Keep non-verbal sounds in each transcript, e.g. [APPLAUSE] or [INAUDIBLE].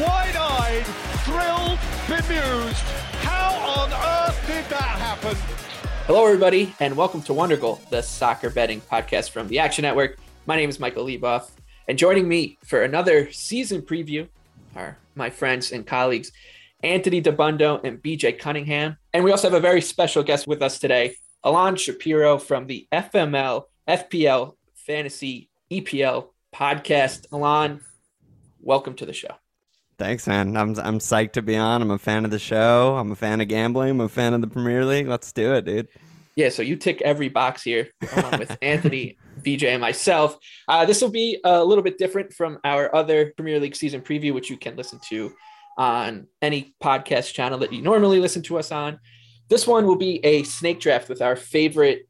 Wide-eyed, thrilled, bemused. How on earth did that happen? Hello, everybody, and welcome to Wondergoal, the soccer betting podcast from the Action Network. My name is Michael Leboff, and joining me for another season preview are my friends and colleagues, Anthony Dabbundo and BJ Cunningham. And we also have a very special guest with us today, Alon Shapiro from the FML, FPL, Fantasy, EPL podcast. Alon, welcome to the show. Thanks, man. I'm I'm psyched to be on. I'm a fan of the show. I'm a fan of gambling. I'm a fan of the Premier League. Let's do it, dude. Yeah, so you tick every box here along with [LAUGHS] Anthony, BJ, and myself. Uh, this will be a little bit different from our other Premier League season preview, which you can listen to on any podcast channel that you normally listen to us on. This one will be a snake draft with our favorite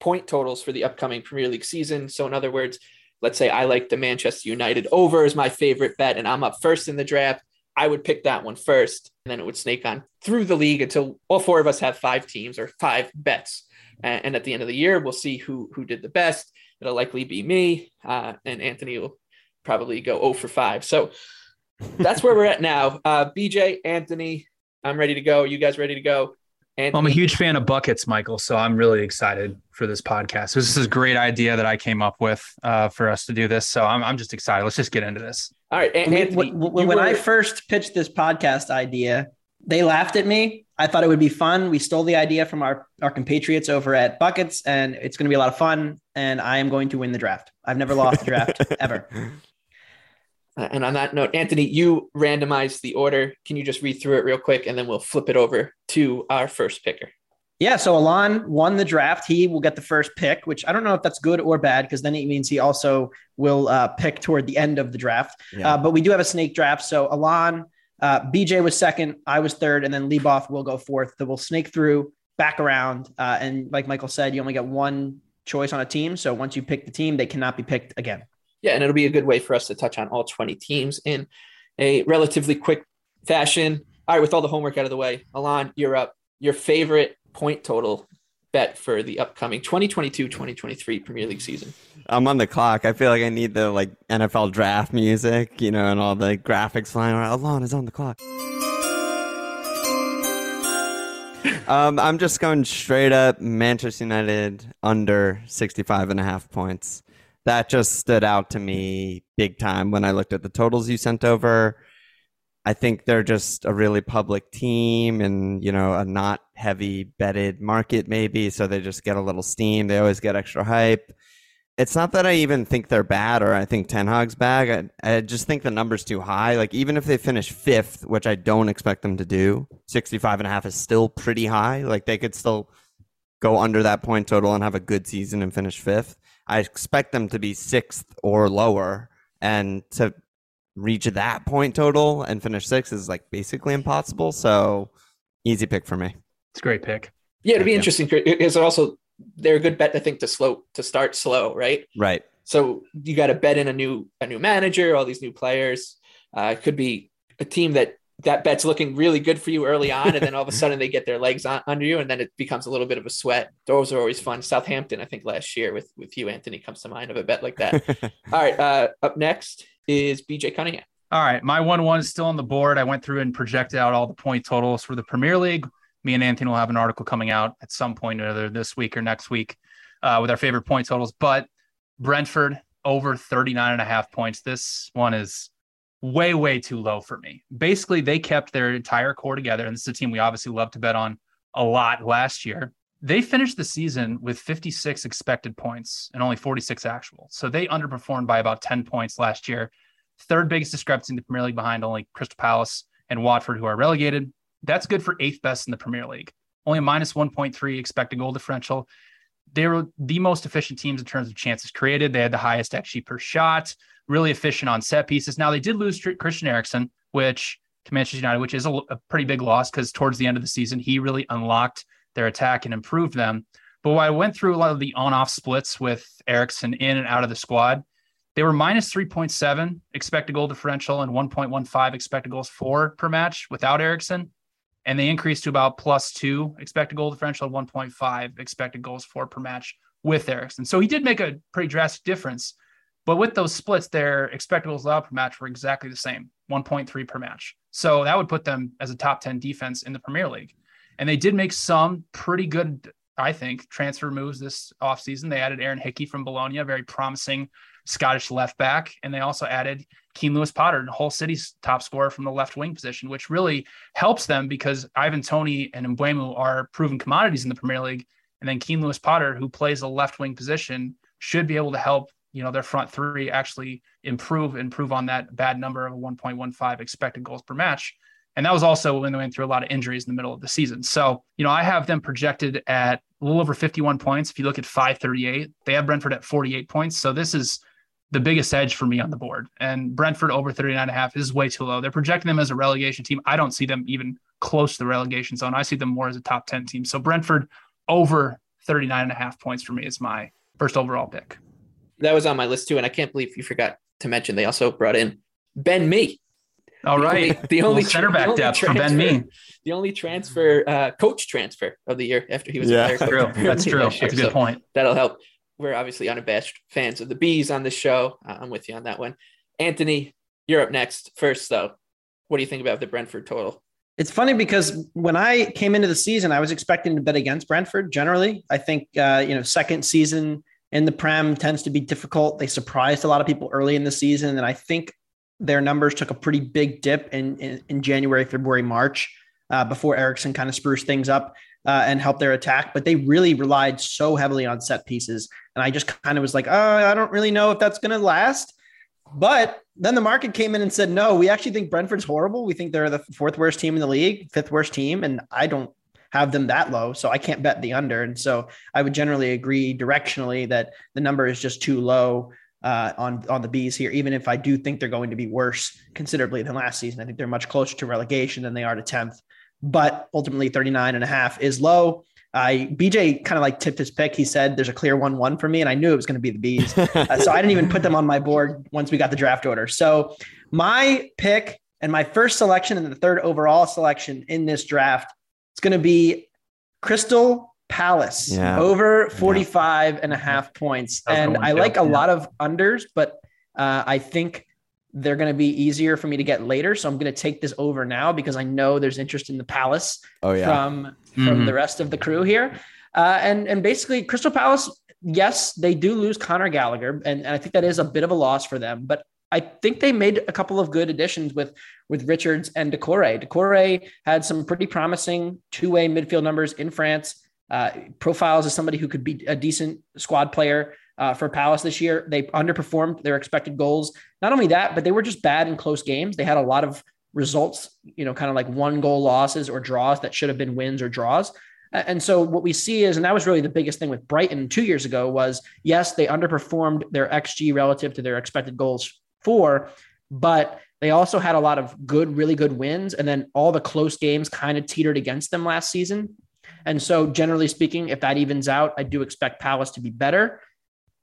point totals for the upcoming Premier League season. So, in other words, let's say I like the Manchester United over as my favorite bet, and I'm up first in the draft. I would pick that one first, and then it would snake on through the league until all four of us have five teams or five bets. And, at the end of the year, we'll see who who did the best. It'll likely be me, uh, and Anthony will probably go 0 for 5. So that's where we're at now. Uh, BJ, Anthony, I'm ready to go. Are You guys ready to go? Anthony. Well, I'm a huge fan of buckets, Michael. So I'm really excited for this podcast. This is a great idea that I came up with uh, for us to do this. So I'm, I'm just excited. Let's just get into this. All right. Anthony, when, when, when were... I first pitched this podcast idea, they laughed at me. I thought it would be fun. We stole the idea from our, our compatriots over at Buckets, and it's going to be a lot of fun. And I am going to win the draft. I've never lost a draft [LAUGHS] ever. And on that note, Anthony, you randomized the order. Can you just read through it real quick and then we'll flip it over to our first picker? Yeah, so Alon won the draft. He will get the first pick, which I don't know if that's good or bad because then it means he also will uh, pick toward the end of the draft. Yeah. Uh, but we do have a snake draft. So Alon, uh, BJ was second, I was third, and then Leboff will go fourth. So we'll snake through back around. Uh, and like Michael said, you only get one choice on a team. So once you pick the team, they cannot be picked again. Yeah, and it'll be a good way for us to touch on all 20 teams in a relatively quick fashion. All right, with all the homework out of the way, Alon, you're up. Your favorite point total bet for the upcoming 2022-2023 Premier League season? I'm on the clock. I feel like I need the like NFL draft music, you know, and all the graphics flying around. Alon is on the clock. um, I'm just going straight up Manchester United under 65 and a half points that just stood out to me big time when I looked at the totals you sent over. I think they're just a really public team and, you know, a not heavy betted market maybe. So they just get a little steam. They always get extra hype. it's not that I even think they're bad or I think Ten Hag's bad. I, I just think the number's too high. Like even if they finish fifth, which I don't expect them to do, 65 and a half is still pretty high. Like they could still go under that point total and have a good season and finish fifth. I expect them to be sixth or lower and to reach that point total and finish sixth is like basically impossible. So easy pick for me. It's a great pick. Yeah, it'd be interesting. Is it also they're a good bet I think to slow to start slow, right? Right. So you got to bet in a new a new manager, all these new players. Uh, it could be a team that that bet's looking really good for you early on, and then all of a sudden they get their legs on, under you, and then it becomes a little bit of a sweat. Those are always fun. Southampton, I think last year with with you, Anthony, comes to mind of a bet like that. [LAUGHS] all right, uh, up next is BJ Cunningham. All right, my one one is still on the board. I went through and projected out all the point totals for the Premier League. Me and Anthony will have an article coming out at some point, either this week or next week, uh, with our favorite point totals. But Brentford over 39 and a half points. This one is way, way too low for me. Basically, they kept their entire core together. And this is a team we obviously love to bet on a lot last year. They finished the season with 56 expected points and only 46 actual. So they underperformed by about 10 points last year. Third biggest discrepancy in the Premier League behind only Crystal Palace and Watford, who are relegated. That's good for eighth best in the Premier League. Only a minus 1.3 expected goal differential. They were the most efficient teams in terms of chances created. They had the highest XG per shot really efficient on set pieces. Now they did lose Christian Eriksen, which to Manchester United, which is a, a pretty big loss because towards the end of the season he really unlocked their attack and improved them. But while I went through a lot of the on-off splits with Eriksen in and out of the squad, they were minus 3.7 expected goal differential and 1.15 expected goals for per match without Eriksen. And they increased to about plus two expected goal differential, 1.5 expected goals for per match with Eriksen. So he did make a pretty drastic difference. But with those splits, their expected goals allowed per match were exactly the same 1.3 per match. So that would put them as a top 10 defense in the Premier League. And they did make some pretty good, I think, transfer moves this offseason. They added Aaron Hickey from Bologna, very promising Scottish left back. And they also added Keane Lewis Potter, Hull City's top scorer from the left wing position, which really helps them because Ivan Toney and Mbeumo are proven commodities in the Premier League. And then Keane Lewis Potter, who plays a left wing position, should be able to help you know their front three actually improve improve on that bad number of 1.15 expected goals per match. And that was also when they went through a lot of injuries in the middle of the season. So you know i have them projected at a little over 51 points. If you look at 538 they have brentford at 48 points. So this is the biggest edge for me on the board. And brentford over 39 and a half is way too low. They're projecting them as a relegation team. I don't see them even close to the relegation zone. I see them more as a top 10 team. So brentford over 39 and a half points for me is my first overall pick that was on my list too, and I can't believe you forgot to mention they also brought in Ben Me. All right, the only, the only center back depth for Ben Me, the only transfer, uh, coach transfer of the year after he was yeah, a player. True. [LAUGHS] That's true. That's a good so point. That'll help. We're obviously unabashed fans of the bees on this show. Uh, I'm with you on that one. Anthony, you're up next. First, though, what do you think about the Brentford total? It's funny because when I came into the season, I was expecting to bet against Brentford. Generally, I think uh, you know second season in the Prem tends to be difficult. They surprised a lot of people early in the season, and I think their numbers took a pretty big dip in in, in January, February, March uh, before Eriksen kind of spruced things up uh, and helped their attack. But they really relied so heavily on set pieces, and I just kind of was like, oh, I don't really know if that's going to last. But then the market came in and said, no, we actually think Brentford's horrible. We think they're the fourth worst team in the league, fifth worst team, and I don't have them that low. So I can't bet the under. And so I would generally agree directionally that the number is just too low uh, on on the bees here. Even if I do think they're going to be worse considerably than last season, I think they're much closer to relegation than they are to tenth. But ultimately, 39 and a half is low. I BJ kind of like tipped his pick. He said there's a clear one one for me, and I knew it was going to be the bees. uh, so I didn't even put them on my board once we got the draft order. So my pick and my first selection and the third overall selection in this draft it's going to be Crystal Palace yeah. over 45 yeah. and a half points. and I like a yeah. lot of unders, but uh, I think they're going to be easier for me to get later. So I'm going to take this over now because I know there's interest in the Palace oh, yeah. from from mm-hmm. the rest of the crew here. Uh, and and basically Crystal Palace, yes, they do lose Conor Gallagher, and, and I think that is a bit of a loss for them. But I think they made a couple of good additions with with Richards and Doucouré. Doucouré had some pretty promising two way midfield numbers in France. Uh, profiles as somebody who could be a decent squad player uh, for Palace this year. They underperformed their expected goals. Not only that, but they were just bad in close games. They had a lot of results, you know, kind of like one goal losses or draws that should have been wins or draws. And so what we see is, and that was really the biggest thing with Brighton two years ago was yes, they underperformed their XG relative to their expected goals for, but they also had a lot of good, really good wins. And then all the close games kind of teetered against them last season. And so generally speaking, if that evens out, I do expect Palace to be better.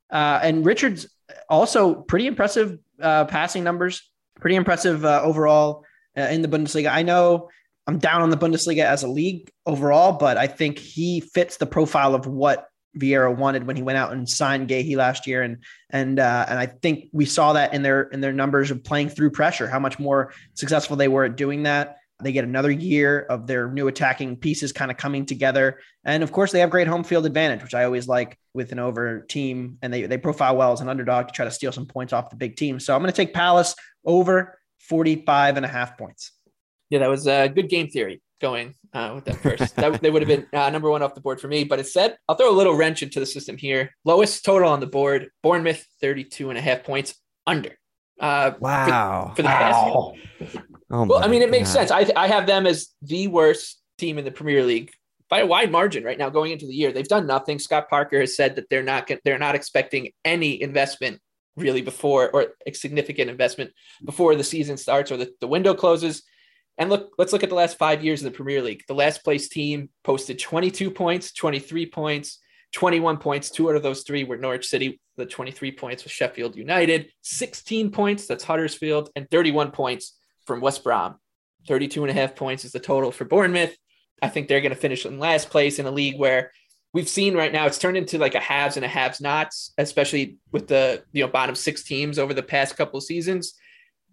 Uh, and Richards also pretty impressive uh, passing numbers, pretty impressive uh, overall uh, in the Bundesliga. I know I'm down on the Bundesliga as a league overall, but I think he fits the profile of what Vieira wanted when he went out and signed Guéhi last year, and and uh, and I think we saw that in their in their numbers of playing through pressure, how much more successful they were at doing that. They get another year of their new attacking pieces kind of coming together, and of course they have great home field advantage, which I always like with an over team, and they they profile well as an underdog to try to steal some points off the big team. So I'm going to take Palace over 45 and a half points. Yeah, that was a good game theory going uh, with that first. that they would have been uh, number one off the board for me. But it said I'll throw a little wrench into the system here. Lowest total on the board: Bournemouth 32 and a half points under. Uh, wow. For, for the wow. past. Oh well, I mean, it makes God. sense. I I have them as the worst team in the Premier League by a wide margin right now going into the year. They've done nothing. Scott Parker has said that they're not they're not expecting any investment really before or a significant investment before the season starts or the, the window closes. And look, let's look at the last five years in the Premier League. The last place team posted 22 points, 23 points, 21 points. Two out of those three were Norwich City. The 23 points was Sheffield United, 16 points, that's Huddersfield, and 31 points from West Brom. 32 and a half points is the total for Bournemouth. I think they're going to finish in last place in a league where we've seen right now it's turned into like a haves and a haves nots, especially with the you know bottom six teams over the past couple seasons.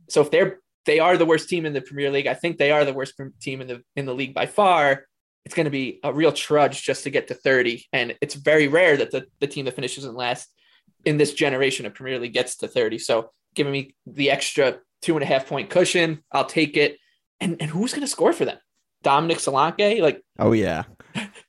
So if they're they are the worst team in the Premier League. I think they are the worst team in the in the league by far. It's going to be a real trudge just to get to 30. And it's very rare that the, the team that finishes in last in this generation of Premier League gets to 30. So giving me the extra two and a half point cushion, I'll take it. And and who's going to score for them? Dominic Solanke? Like, oh yeah,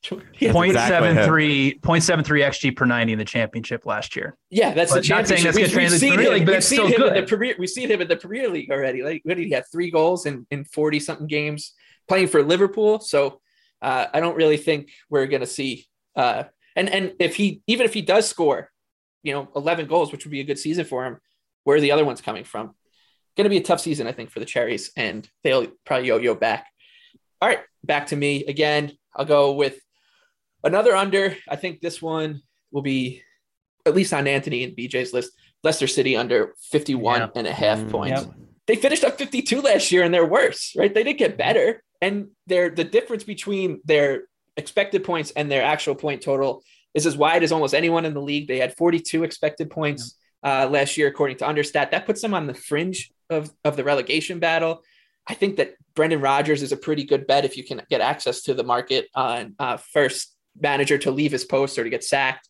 0.73 0.73 xG per 90 in the championship last year. Yeah, that's but the championship. That's we, we've, seen him, League, but we've seen him good. in the Premier. We've seen him in the Premier League already. Like, what did he have? Three goals in in 40 something games playing for Liverpool. So uh, I don't really think we're going to see. Uh, and and if he even if he does score, you know, 11 goals, which would be a good season for him, where are the other ones coming from? Going to be a tough season, I think, for the Cherries, and they'll probably yo-yo back. All right, back to me again. I'll go with Another under, I think this one will be at least on Anthony and BJ's list. Leicester City under 51 yeah. and a half mm, points. Yep. They finished up 52 last year and they're worse, right? They didn't get better. And their the difference between their expected points and their actual point total is as wide as almost anyone in the league. They had 42 expected points uh, last year, according to Understat. That puts them on the fringe of, of the relegation battle. I think that Brendan Rodgers is a pretty good bet if you can get access to the market on uh, first manager to leave his post or to get sacked.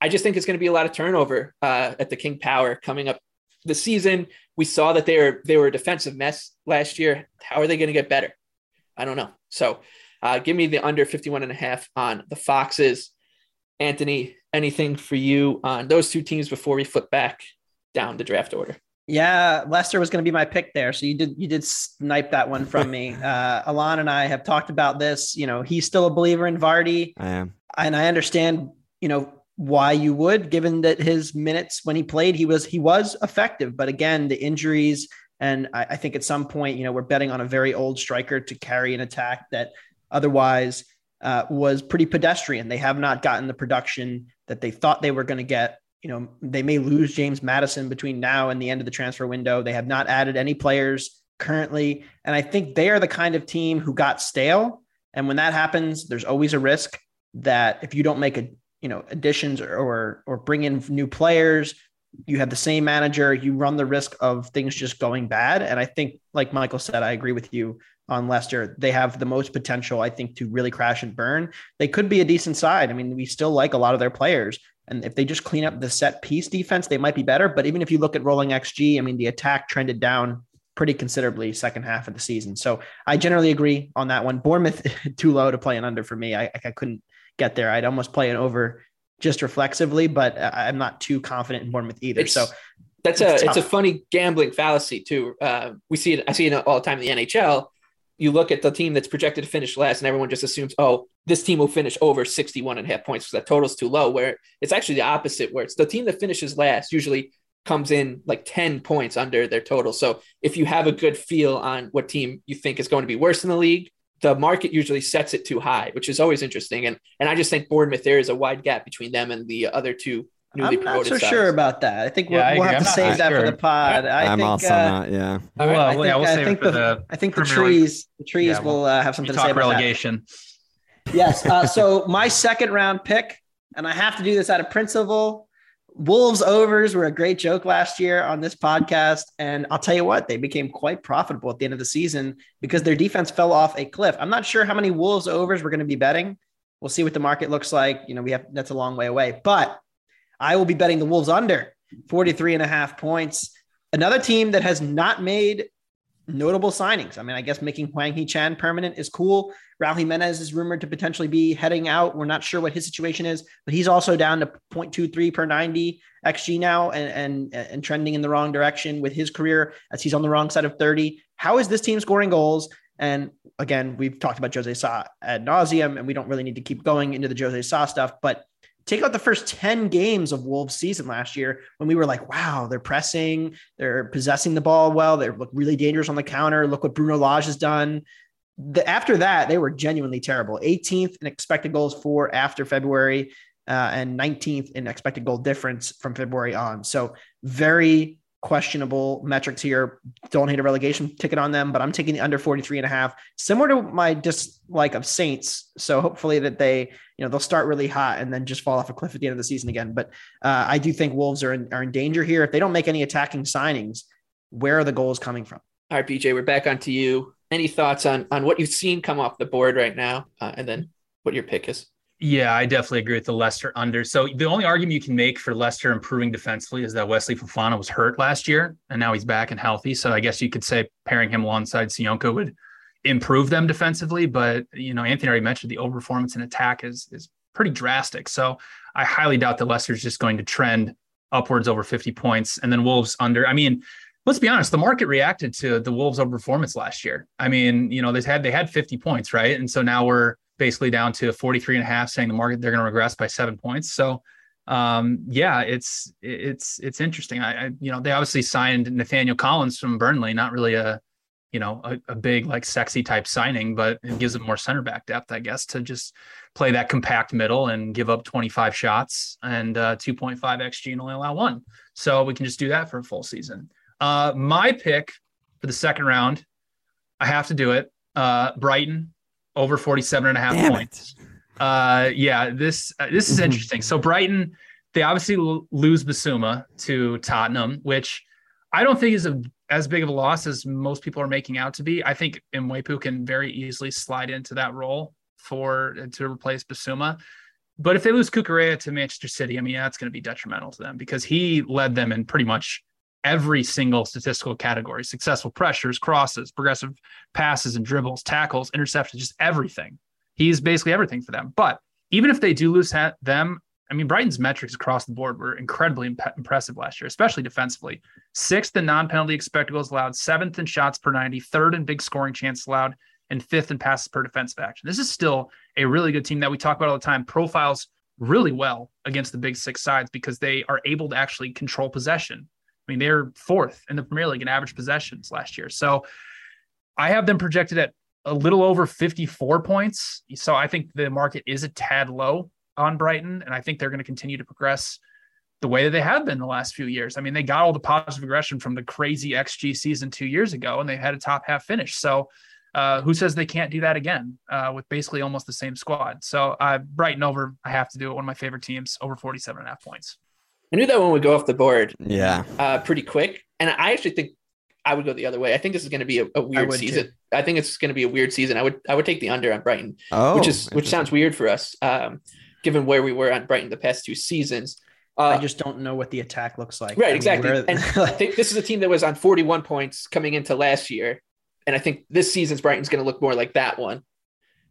I just think it's going to be a lot of turnover uh, at the King Power coming up the season. We saw that they were they were a defensive mess last year. How are they going to get better? I don't know. So uh, give me the under 51 and a half on the Foxes. Anthony, anything for you on those two teams before we flip back down the draft order? Yeah, Leicester was going to be my pick there. So you did you did snipe that one from me. [LAUGHS] Uh, Alon and I have talked about this. You know, he's still a believer in Vardy. I am, and I understand. You know why you would, given that his minutes when he played, he was he was effective. But again, the injuries, and I, I think at some point, you know, we're betting on a very old striker to carry an attack that otherwise uh, was pretty pedestrian. They have not gotten the production that they thought they were going to get you know, they may lose James Maddison between now and the end of the transfer window. They have not added any players currently. And I think they are the kind of team who got stale. And when that happens, there's always a risk that if you don't make a, you know, additions or, or, or bring in new players, you have the same manager, you run the risk of things just going bad. And I think, like Michael said, I agree with you on Leicester. They have the most potential, I think, to really crash and burn. They could be a decent side. I mean, we still like a lot of their players. And if they just clean up the set piece defense, they might be better. But even if you look at rolling XG, I mean, the attack trended down pretty considerably second half of the season. So I generally agree on that one. Bournemouth [LAUGHS] too low to play an under for me. I, I couldn't get there. I'd almost play an over just reflexively, but I'm not too confident in Bournemouth either. It's, so that's a it's a funny gambling fallacy too. Uh, we see it. I see it all the time in the NHL. You look at the team that's projected to finish last, and everyone just assumes, oh, this team will finish over 61 and a half points because that total's too low. Where it's actually the opposite, where it's the team that finishes last usually comes in like 10 points under their total. So if you have a good feel on what team you think is going to be worse in the league, the market usually sets it too high, which is always interesting. And and I just think Bournemouth there is a wide gap between them and the other two newly I'm not promoted so sides. sure about that. I think we'll, Yeah, I we'll have to I'm save not that for the pod. I I'm think, also uh, not. Yeah. Well, I yeah, think, we'll I think the, the. I think the Premier League. trees the trees Yeah, will uh, have something to say talk about that. Yes. Uh, so my second round pick, and I have to do this out of principle. Wolves overs were a great joke last year on this podcast. And I'll tell you what, they became quite profitable at the end of the season because their defense fell off a cliff. I'm not sure how many Wolves overs we're going to be betting. We'll see what the market looks like. You know, we have that's a long way away, but I will be betting the Wolves under 43 and a half points. Another team that has not made notable signings. I mean, I guess making Hwang Hee-chan permanent is cool. Raul Jimenez is rumored to potentially be heading out. We're not sure what his situation is, but he's also down to 0.23 per 90 XG now and, and, and trending in the wrong direction with his career as he's on the wrong side of 30. How is this team scoring goals? And again, we've talked about Jose Sa ad nauseum, and we don't really need to keep going into the Jose Sa stuff, but take out the first 10 games of Wolves season last year when we were like, wow, they're pressing, they're possessing the ball well, they look really dangerous on the counter. Look what Bruno Lage has done. The, after that, they were genuinely terrible. 18th in expected goals for after February uh, and 19th in expected goal difference from February on. So very questionable metrics here. Don't hate a relegation ticket on them, but I'm taking the under 43 and a half, similar to my dislike of Saints. So hopefully that they, you know, they'll start really hot and then just fall off a cliff at the end of the season again. But uh, I do think Wolves are in, are in danger here. If they don't make any attacking signings, where are the goals coming from? All right, BJ, we're back onto you. Any thoughts on on what you've seen come off the board right now, uh, and then what your pick is? Yeah, I definitely agree with the Leicester under. So the only argument you can make for Leicester improving defensively is that Wesley Fofana was hurt last year and now he's back and healthy. So I guess you could say pairing him alongside Söyüncü would improve them defensively. But you know, Anthony already mentioned the overperformance in attack is is pretty drastic. So I highly doubt that Leicester's just going to trend upwards over 50 points. And then Wolves under. I mean, let's be honest, the market reacted to the Wolves overperformance last year. I mean, you know, they had they had 50 points, right? And so now we're basically down to 43 and a half saying the market they're going to regress by seven points. So um yeah it's it's it's interesting. I, I you know they obviously signed nathaniel collins from burnley not really a you know a, a big like sexy type signing but it gives them more center back depth i guess to just play that compact middle and give up 25 shots and uh 2.5 xg and only allow one. So we can just do that for a full season. Uh my pick for the second round i have to do it. Uh brighton over 47 and a half Damn points. Uh, yeah, this uh, this is interesting. So Brighton, they obviously l- lose Bissouma to Tottenham, which I don't think is a, as big of a loss as most people are making out to be. I think Mwepu can very easily slide into that role for to replace Bissouma. But if they lose Cucurella to Manchester City, I mean that's going to be detrimental to them because he led them in pretty much every single statistical category successful pressures, crosses, progressive passes and dribbles, tackles, interceptions, just everything. He's basically everything for them. But even if they do lose ha- them, I mean, Brighton's metrics across the board were incredibly imp- impressive last year, especially defensively. Sixth in non penalty expected goals allowed, seventh in shots per 90, third in big scoring chances allowed, and fifth in passes per defensive action. This is still a really good team that we talk about all the time, profiles really well against the big six sides because they are able to actually control possession. I mean, they're fourth in the Premier League in average possessions last year. So I have them projected at a little over 54 points. So I think the market is a tad low on Brighton. And I think they're going to continue to progress the way that they have been the last few years. I mean, they got all the positive aggression from the crazy XG season two years ago, and they had a top half finish. So uh, who says they can't do that again uh, with basically almost the same squad? So uh, Brighton over, I have to do it. One of my favorite teams, over 47 and a half points. I knew that one would go off the board. Yeah. Uh, pretty quick. And I actually think I would go the other way. I think this is going to be a, a weird would season. too. I think it's going to be a weird season. I would I would take the under on Brighton, Oh, which is which sounds weird for us, um, given where we were on Brighton the past two seasons. Uh, I just don't know what the attack looks like. right, I mean, exactly. where- and I think this is a team that was on 41 points coming into last year, and I think this season's Brighton's going to look more like that one.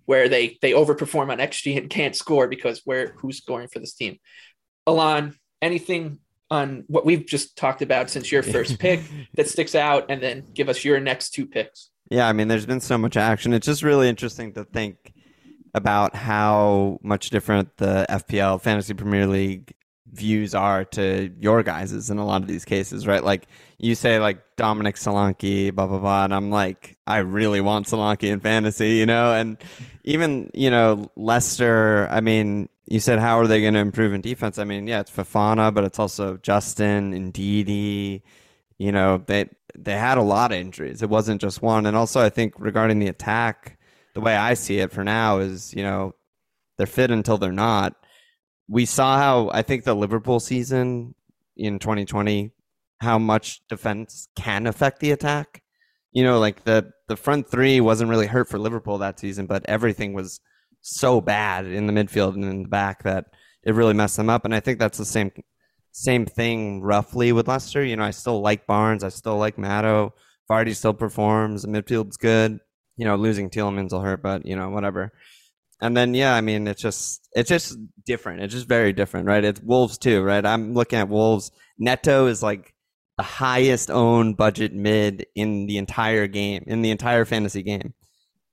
where they they overperform on XG and can't score because where who's scoring for this team. Alon, anything on what we've just talked about since your first pick that sticks out, and then give us your next two picks. Yeah, I mean, there's been so much action. It's just really interesting to think about how much different the FPL Fantasy Premier League views are to your guys's in a lot of these cases, right? Like you say like Dominic Solanke, blah blah blah, and I'm like, I really want Solanke in fantasy, you know, and even you know Leicester. I mean, you said how are they going to improve in defense? I mean, yeah, it's Fofana, but it's also Justin and Ndidi. You know, they they had a lot of injuries. It wasn't just one, and also I think regarding the attack, the way I see it for now is, you know, they're fit until they're not we saw how I think the Liverpool season in 2020 how much defense can affect the attack. You know, like the the front three wasn't really hurt for Liverpool that season, but everything was so bad in the midfield and in the back that it really messed them up. And I think that's the same same thing roughly with Leicester. You know, I still like Barnes, I still like Matto. Vardy still performs. The midfield's good. You know, losing Tielemans will hurt, but you know, whatever. And then yeah, I mean it's just it's just different. It's just very different, right? It's Wolves too, right? I'm looking at Wolves. Neto is like the highest owned budget mid in the entire game, in the entire fantasy game.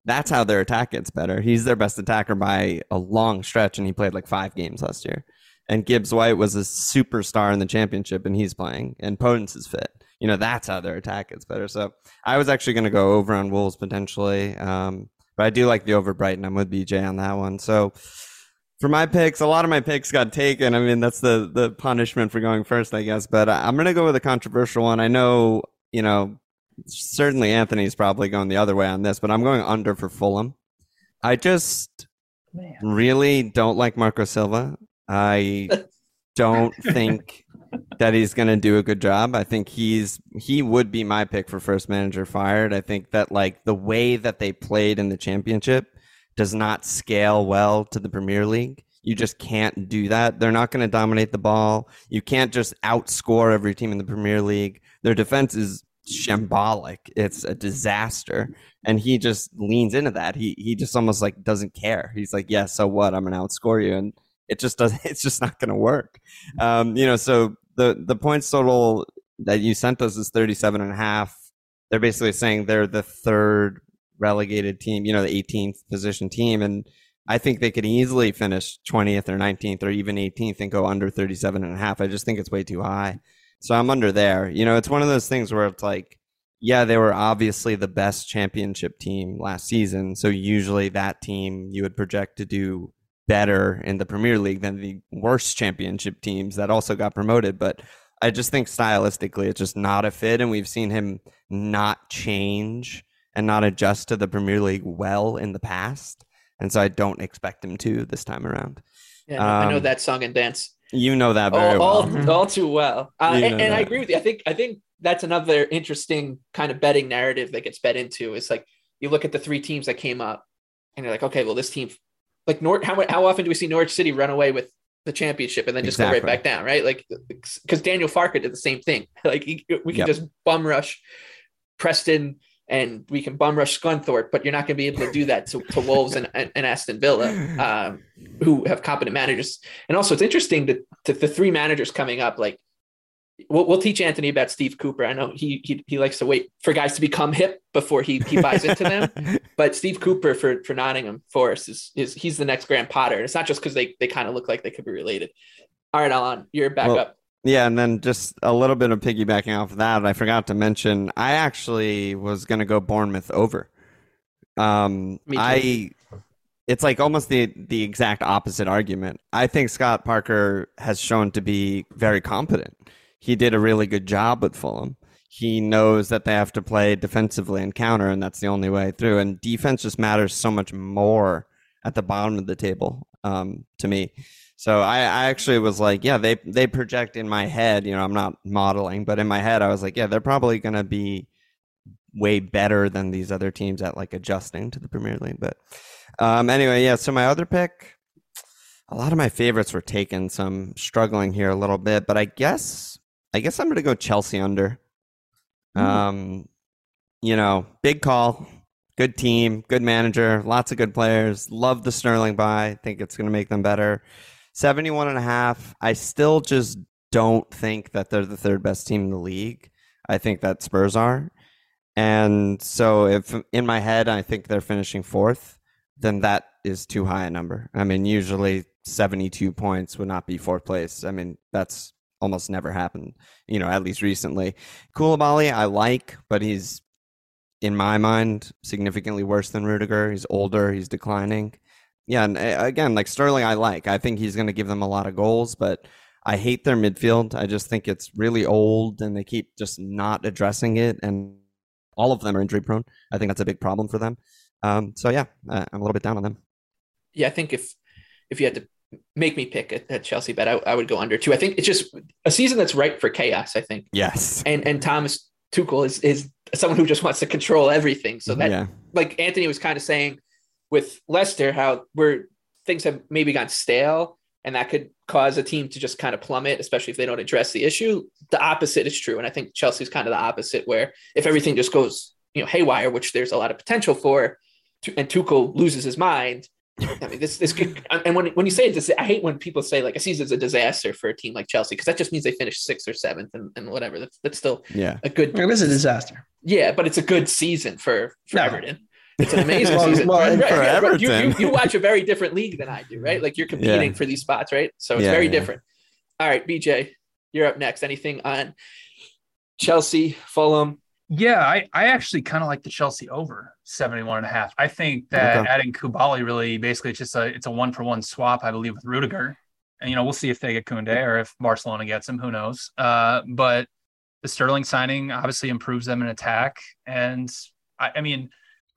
That's how their attack gets better. He's their best attacker by a long stretch, and he played like five games last year. And Gibbs White was a superstar in the championship, and he's playing, and Podence is fit. You know, that's how their attack gets better. So I was actually going to go over on Wolves potentially. Um, but I do like the over Brighton. I'm with BJ on that one. So for my picks, a lot of my picks got taken. I mean, that's the the punishment for going first, I guess. But I'm gonna go with a controversial one. I know, you know, certainly Anthony's probably going the other way on this, but I'm going under for Fulham. I just Man. really don't like Marco Silva. I [LAUGHS] don't think that he's going to do a good job. I think he's he would be my pick for first manager fired. I think that like the way that they played in the championship does not scale well to the Premier League. You just can't do that. They're not going to dominate the ball. You can't just outscore every team in the Premier League. Their defense is shambolic. It's a disaster. And he just leans into that. He he just almost like doesn't care. He's like, yeah, so what? I'm gonna outscore you. And it just does [LAUGHS] it's just not gonna work. Um, you know, so the the points total that you sent us is 37 and a half. They're basically saying they're the third relegated team, you know, the 18th position team. And I think they could easily finish 20th or 19th or even 18th and go under 37 and a half. I just think it's way too high. So I'm under there. You know, it's one of those things where it's like, yeah, they were obviously the best championship team last season. So usually that team you would project to do better in the Premier League than the worst championship teams that also got promoted. But I just think stylistically, it's just not a fit. And we've seen him not change and not adjust to the Premier League well in the past. And so I don't expect him to this time around. Yeah, um, I know um, that song and dance. You know that very all, well. All, all too well. Uh, and, and I agree with you. I think I think that's another interesting kind of betting narrative that gets bet into. Is like you look at the three teams that came up, and you're like, okay, well, this team like Nor- how how often do we see Norwich City run away with the championship and then just exactly. go right back down, right? Like because Daniel Farke did the same thing. [LAUGHS] Like we can yep. just bum rush Preston and we can bum rush Scunthorpe, but you're not going to be able to do that to, to Wolves and, and, and, Aston Villa, [LAUGHS] um, who have competent managers. And also, it's interesting that to the three managers coming up, like we'll, we'll teach Anthony about Steve Cooper. I know he, he he likes to wait for guys to become hip before he he buys into them. [LAUGHS] But Steve Cooper for for Nottingham Forest is is he's the next Graham Potter. And it's not just because they they kind of look like they could be related. All right, Alon, you're back well, up. Yeah, and then just a little bit of piggybacking off of that, I forgot to mention I actually was going to go Bournemouth over. Um, I it's like almost the the exact opposite argument. I think Scott Parker has shown to be very competent he did a really good job with Fulham. He knows that they have to play defensively and counter, and that's the only way through. And defense just matters so much more at the bottom of the table um, to me. So I, I actually was like, yeah, they they project in my head. You know, I'm not modeling, but in my head, I was like, yeah, they're probably going to be way better than these other teams at like adjusting to the Premier League. But um, anyway, yeah. So my other pick, a lot of my favorites were taken, so I'm struggling here a little bit. But I guess I guess I'm going to go Chelsea under. Mm. Um, you know, big call. good team, good manager, lots of good players. Love the Sterling buy. Think it's going to make them better. 71 and a half. I still just don't think that they're the third best team in the league. I think that Spurs are. And so if in my head I think they're finishing fourth, then that is too high a number. I mean, usually 72 points would not be fourth place. I mean, that's almost never happened, you know, at least recently. Koulibaly, I like, but he's, in my mind, significantly worse than Rudiger. He's older, he's declining. Yeah, and eh, again, like Sterling, I like. I think he's going to give them a lot of goals, but I hate their midfield. I just think it's really old and they keep just not addressing it. And all of them are injury prone. I think that's a big problem for them. Um, so yeah, I'm a little bit down on them. Yeah, I think if if you had to make me pick at, at Chelsea bet, I, I, would go under too. I think it's just a season that's ripe for chaos. I think. Yes. And and Thomas Tuchel is is someone who just wants to control everything. So that, yeah. like Anthony was kind of saying with Leicester, how where things have maybe gone stale, and that could cause a team to just kind of plummet, especially if they don't address the issue. The opposite is true, and I think Chelsea's kind of the opposite, where if everything just goes you know haywire, which there's a lot of potential for, and Tuchel loses his mind I mean, this this could, and when when you say it, I hate when people say like a season's a disaster for a team like Chelsea because that just means they finish sixth or seventh and, and whatever. That's that's still yeah a good. It is a disaster. Yeah, but it's a good season for for no. Everton. It's an amazing well, season. Well, right, for right, Everton. You, you, you, watch a very different league than I do, right? Like you're competing yeah. for these spots, right? So it's yeah, very yeah. different. All right, BJ, you're up next. Anything on Chelsea, Fulham, yeah, I, I actually kind of like the Chelsea over 71 and a half. I think that okay. adding Koulibaly really basically it's just a it's a one for one swap, I believe, with Rudiger. And you know, we'll see if they get Koundé or if Barcelona gets him, who knows. Uh, but the Sterling signing obviously improves them in attack. And I, I mean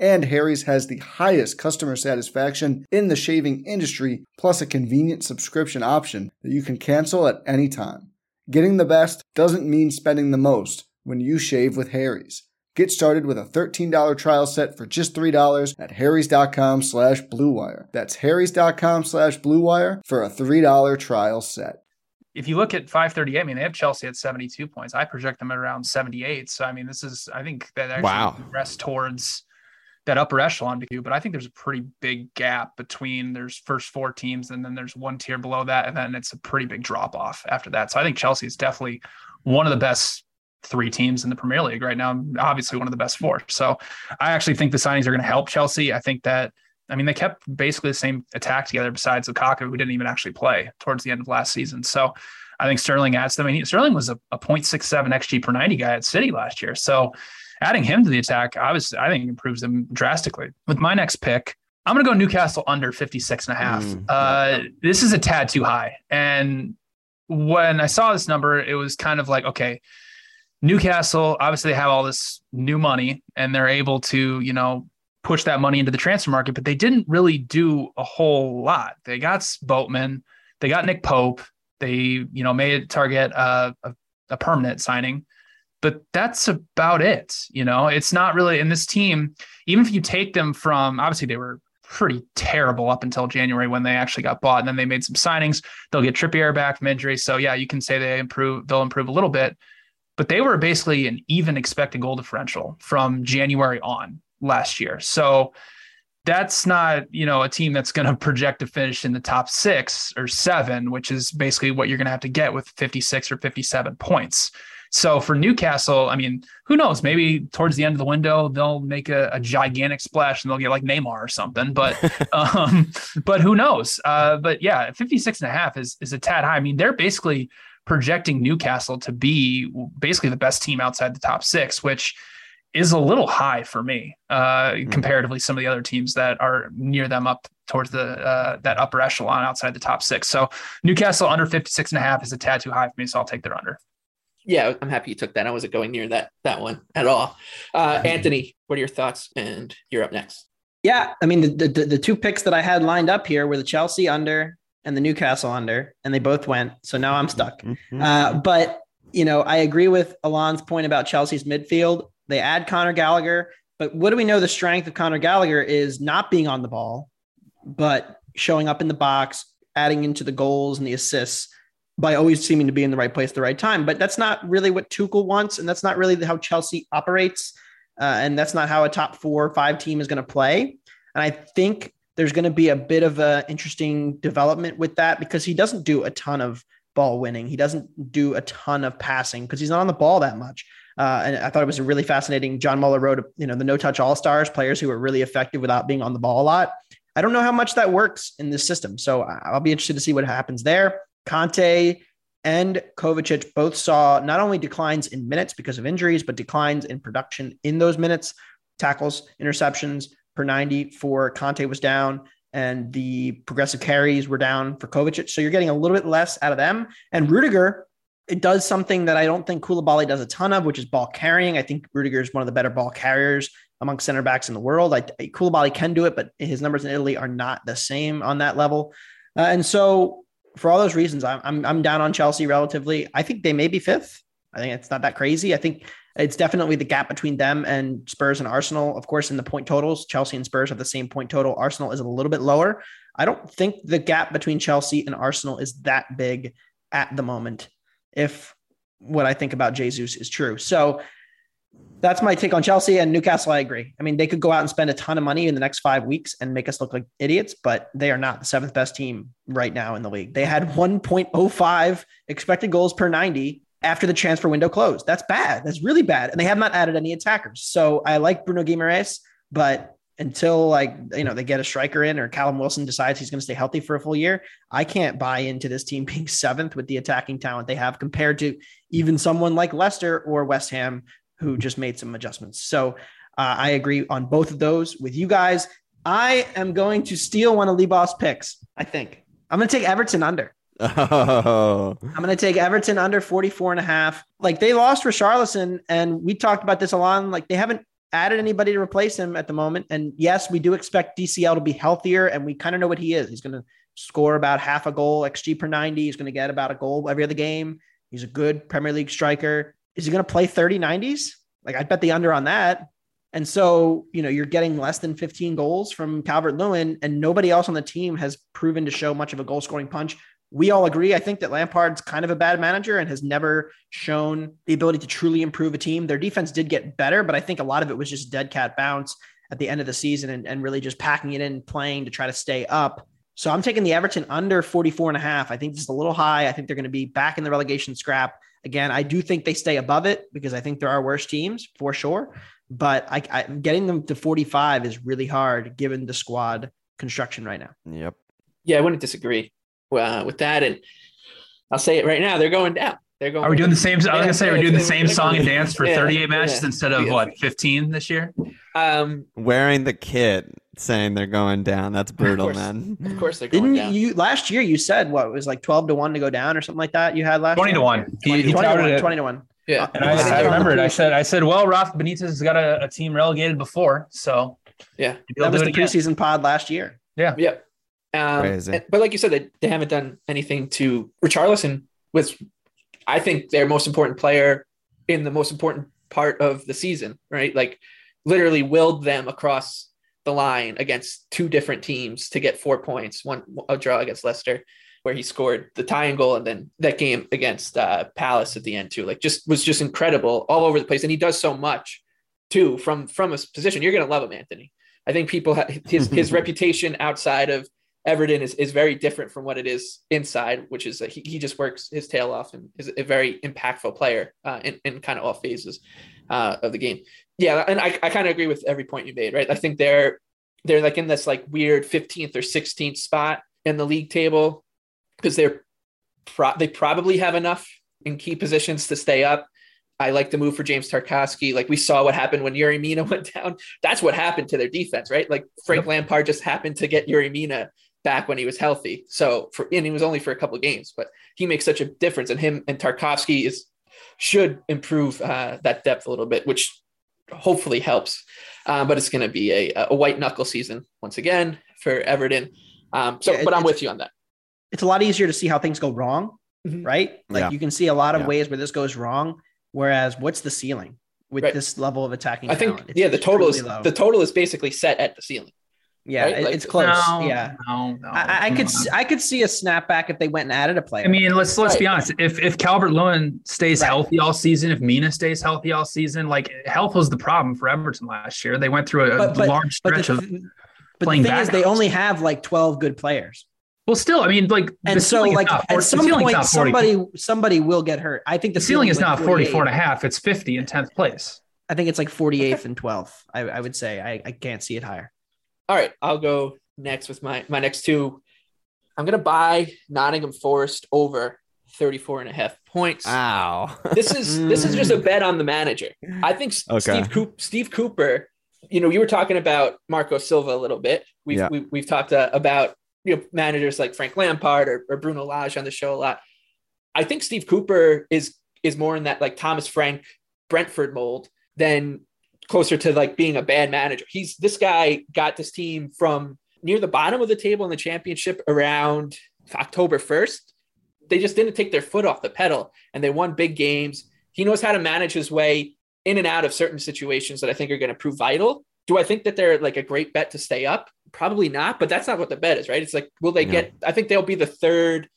And Harry's has the highest customer satisfaction in the shaving industry, plus a convenient subscription option that you can cancel at any time. Getting the best doesn't mean spending the most when you shave with Harry's. Get started with a $13 trial set for just $3 at harrys.com slash bluewire. That's harrys.com slash bluewire for a $3 trial set. If you look at 538, I mean, they have Chelsea at 72 points. I project them at around 78. So, I mean, this is, I think that actually wow. progress towards that upper echelon to you, but I think there's a pretty big gap between there's first four teams and then there's one tier below that. And then it's a pretty big drop off after that. So I think Chelsea is definitely one of the best three teams in the Premier League right now. Obviously, one of the best four. So I actually think the signings are going to help Chelsea. I think that, I mean, they kept basically the same attack together besides Lukaku, who didn't even actually play towards the end of last season. So I think Sterling adds them. I mean, Sterling was a, a 0.67 XG per 90 guy at City last year. So adding him to the attack, I was, I think improves them drastically. With my next pick, I'm going to go Newcastle under 56 and a half. Mm. Uh, this is a tad too high. And when I saw this number, it was kind of like, okay, Newcastle, obviously, they have all this new money and they're able to, you know, push that money into the transfer market, but they didn't really do a whole lot. They got Botman, they got Nick Pope, they, you know, made it Targett uh, a, a permanent signing, but that's about it. You know, it's not really in this team, even if you take them from obviously they were pretty terrible up until January when they actually got bought and then they made some signings. They'll get Trippier back from injury. So yeah, you can say they improve, they'll improve a little bit but they were basically an even expected goal differential from January on last year. So that's not, you know, a team that's going [LAUGHS] to project to finish in the top six or seven, which is basically what you're going to have to get with 56 or 57 points. So for Newcastle, I mean, who knows? Maybe towards the end of the window, they'll make a, a gigantic splash and they'll get like Neymar or something. But [LAUGHS] um, but who knows? Uh, but yeah, 56 and a half is is a tad high. I mean, they're basically projecting Newcastle to be basically the best team outside the top six, which is a little high for me uh, mm-hmm. comparatively some of the other teams that are near them up towards the uh, that upper echelon outside the top six. So Newcastle under 56 and a half is a tad too high for me, so I'll take their under. Yeah, I'm happy you took that. I wasn't going near that that one at all. Uh, [LAUGHS] Anthony, what are your thoughts? And you're up next. Yeah, I mean the, the the two picks that I had lined up here were the Chelsea under and the Newcastle under, and they both went. So now I'm stuck. Mm-hmm. Uh, but you know, I agree with Alon's point about Chelsea's midfield. They add Conor Gallagher, but what do we know the strength of Conor Gallagher is not being on the ball, but showing up in the box, adding into the goals and the assists by always seeming to be in the right place at the right time. But that's not really what Tuchel wants, and that's not really how Chelsea operates, uh, and that's not how a top four or five team is going to play. And I think there's going to be a bit of an interesting development with that because he doesn't do a ton of ball winning. He doesn't do a ton of passing because he's not on the ball that much. Uh, and I thought it was really fascinating. John Muller wrote, you know, the no touch all stars, players who are really effective without being on the ball a lot. I don't know how much that works in this system. So I'll be interested to see what happens there. Kanté and Kovacic both saw not only declines in minutes because of injuries, but declines in production in those minutes. Tackles, interceptions per 90 for Kanté was down, and the progressive carries were down for Kovacic. So you're getting a little bit less out of them. And Rudiger it does something that I don't think Koulibaly does a ton of, which is ball carrying. I think Rudiger is one of the better ball carriers among center backs in the world. I, Koulibaly can do it, but his numbers in Italy are not the same on that level. Uh, and so, for all those reasons, I'm, I'm, I'm down on Chelsea relatively. I think they may be fifth. I think it's not that crazy. I think it's definitely the gap between them and Spurs and Arsenal. Of course, in the point totals, Chelsea and Spurs have the same point total. Arsenal is a little bit lower. I don't think the gap between Chelsea and Arsenal is that big at the moment if what I think about Jesus is true. So that's my take on Chelsea and Newcastle. I agree. I mean, they could go out and spend a ton of money in the next five weeks and make us look like idiots, but they are not the seventh best team right now in the league. They had 1.05 expected goals per 90 after the transfer window closed. That's bad. That's really bad. And they have not added any attackers. So I like Bruno Guimaraes, but until like you know they get a striker in or Callum Wilson decides he's going to stay healthy for a full year, I can't buy into this team [LAUGHS] being seventh with the attacking talent they have compared to even someone like Leicester or West Ham who just made some adjustments. So uh, I agree on both of those with you guys. I am going to steal one of Leboff's picks. I think I'm going to take Everton under. Oh. I'm going to take Everton under 44 and a half. Like they lost Richarlison and we talked about this a lot. Like they haven't added anybody to replace him at the moment. And yes, we do expect DCL to be healthier, and we kind of know what he is. He's going to score about half a goal, XG per 90. He's going to get about a goal every other game. He's a good Premier League striker. Is he going to play 30 90s? Like, I'd bet the under on that. And so, you know, you're getting less than 15 goals from Calvert Lewin, and nobody else on the team has proven to show much of a goal scoring punch we all agree, I think, that Lampard's kind of a bad manager and has never shown the ability to truly improve a team. Their defense did get better, but I think a lot of it was just dead cat bounce at the end of the season and, and really just packing it in, playing to try to stay up. So I'm taking the Everton under 44 and a half. I think this is a little high. I think they're going to be back in the relegation scrap. Again, I do think they stay above it because I think there are worse teams for sure. But I, I getting them to 45 is really hard given the squad construction right now. Yep. Yeah, I wouldn't disagree uh, with that. And I'll say it right now, they're going down. They're going. Are we doing the same? I was gonna say we're doing the same song and dance for 38 matches instead of what 15 this year. Um, wearing the kit, saying they're going down. That's brutal, of course, man. Of course, they're going Didn't down. you last year? You said what it was like 12 to one to go down or something like that. You had last 20 year? to one. He, 20, he 20 to touted one. it. 20 to one. Yeah, And I, I remember it. I said, I said, well, Rafa Benitez has got a, a team relegated before, so yeah, That was the it again. preseason pod last year. Yeah. yeah. Um, and- but like you said, they, they haven't done anything to Richarlison was, I think, their most important player in the most important part of the season, right? Like literally willed them across the line against two different teams to get four points, one a draw against Leicester, where he scored the tying goal, and then that game against uh, Palace at the end too. Like just was just incredible all over the place, and he does so much too from from his position. You're gonna love him, Anthony. I think people ha- his his [LAUGHS] reputation outside of Everton is, is very different from what it is inside, which is that he, he just works his tail off and is a very impactful player uh, in, in kind of all phases uh, of the game. Yeah, and I, I kind of agree with every point you made, right? I think they're they're like in this like weird 15th or 16th spot in the league table because they're pro- they probably have enough in key positions to stay up. I like the move for James Tarkowski. Like we saw what happened when Yerry Mina [LAUGHS] went down. That's what happened to their defense, right? Like Frank yep. Lampard just happened to get Yerry Mina back when he was healthy. So for and he was only for a couple of games, but he makes such a difference. And him and Tarkowski is should improve uh, that depth a little bit, which hopefully helps. Um, but it's going to be a, a white knuckle season once again for Everton. Um, so, yeah, but I'm with you on that. It's a lot easier to see how things go wrong, mm-hmm. right? Like yeah. you can see a lot of yeah. ways where this goes wrong. Whereas, what's the ceiling with right. this level of attacking? I think, yeah, the total is low. the total is basically set at the ceiling. Yeah, right? like, it's close. No, yeah, no, no, I, I could I could see a snapback if they went and added a player. I mean, let's let's right. be honest. If if Calvert Lewin stays right. healthy all season, if Mina stays healthy all season, like health was the problem for Everton last year. They went through a, but, but, large stretch the, of but playing. The thing is, they only have like twelve good players. Well, still, I mean, like, and so like at some point, somebody somebody will get hurt. I think the, the ceiling, ceiling is not 44 and a half. It's 50 in 10th place. I think it's like 48th and 12th. I, I would say I, I can't see it higher. All right, I'll go next with my my next two. I'm gonna buy Nottingham Forest over 34 and a half points. Wow. this is this is just a [LAUGHS] bet on the manager. I think okay. Steve Cooper, Steve Cooper, you know, you were talking about Marco Silva a little bit. We've yeah. we have talked uh, about you know managers like Frank Lampard or, or Bruno Lage on the show a lot. I think Steve Cooper is is more in that like Thomas Frank Brentford mold than closer to like being a bad manager. He's this guy got this team from near the bottom of the table in the championship around October 1st. They just didn't take their foot off the pedal and they won big games. He knows how to manage his way in and out of certain situations that I think are going to prove vital. Do I think that they're like a great bet to stay up? Probably not, but that's not what the bet is, right? It's like, will they no. get, I think they'll be the third,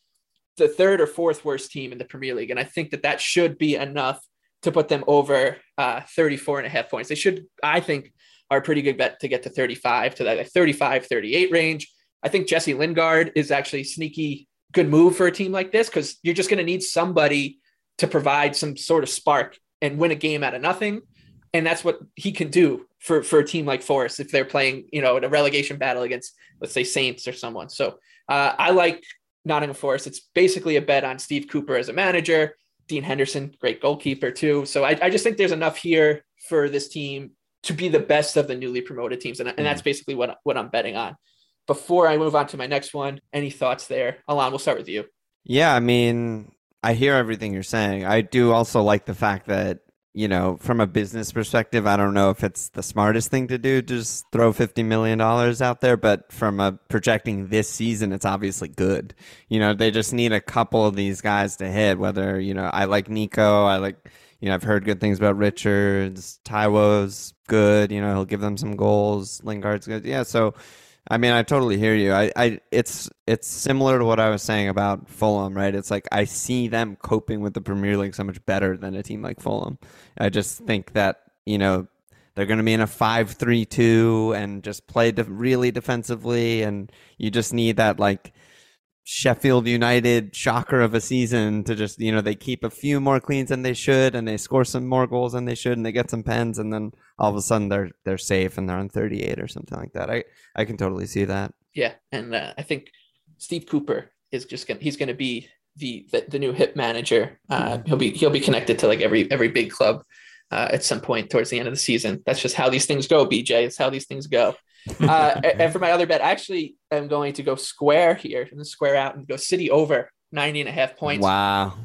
the third or fourth worst team in the Premier League. And I think that that should be enough to put them over uh, 34 and a half points. They should, I think, are a pretty good bet to get to 35 to that like 35, 38 range. I think Jesse Lingard is actually sneaky good move for a team like this because you're just going to need somebody to provide some sort of spark and win a game out of nothing. And that's what he can do for, for a team like Forest if they're playing, you know, in a relegation battle against, let's say, Saints or someone. So uh, I like Nottingham Forest. It's basically a bet on Steve Cooper as a manager. Dean Henderson, great goalkeeper too. So I, I just think there's enough here for this team to be the best of the newly promoted teams, and, and that's mm-hmm. basically what what I'm betting on. Before I move on to my next one, any thoughts there? Alon, we'll start with you. Yeah, I mean, I hear everything you're saying. I do also like the fact that you know, from a business perspective, I don't know if it's the smartest thing to do, just throw $50 million out there, but from a projecting this season, it's obviously good. You know, they just need a couple of these guys to hit, whether, you know, I like Nico, I like, you know, I've heard good things about Richards, Taiwo's good, you know, he'll give them some goals, Lingard's good. Yeah, so I mean, I totally hear you. I, I, it's it's similar to what I was saying about Fulham, right? It's like I see them coping with the Premier League so much better than a team like Fulham. I just think that you know they're going to be in a five-three-two and just play de- really defensively, and you just need that like Sheffield United shocker of a season to just, you know, they keep a few more cleans than they should and they score some more goals than they should and they get some pens and then all of a sudden they're they're safe and they're on 38 or something like that. I I can totally see that. Yeah, and uh, I think Steve Cooper is just going to he's going to be the, the, the new hip manager. Uh, he'll be he'll be connected to like every every big club uh, at some point towards the end of the season. That's just how these things go, BJ. It's how these things go. [LAUGHS] Uh, and for my other bet, I actually am going to go square here and square out and go City over 90 and a half points. Wow.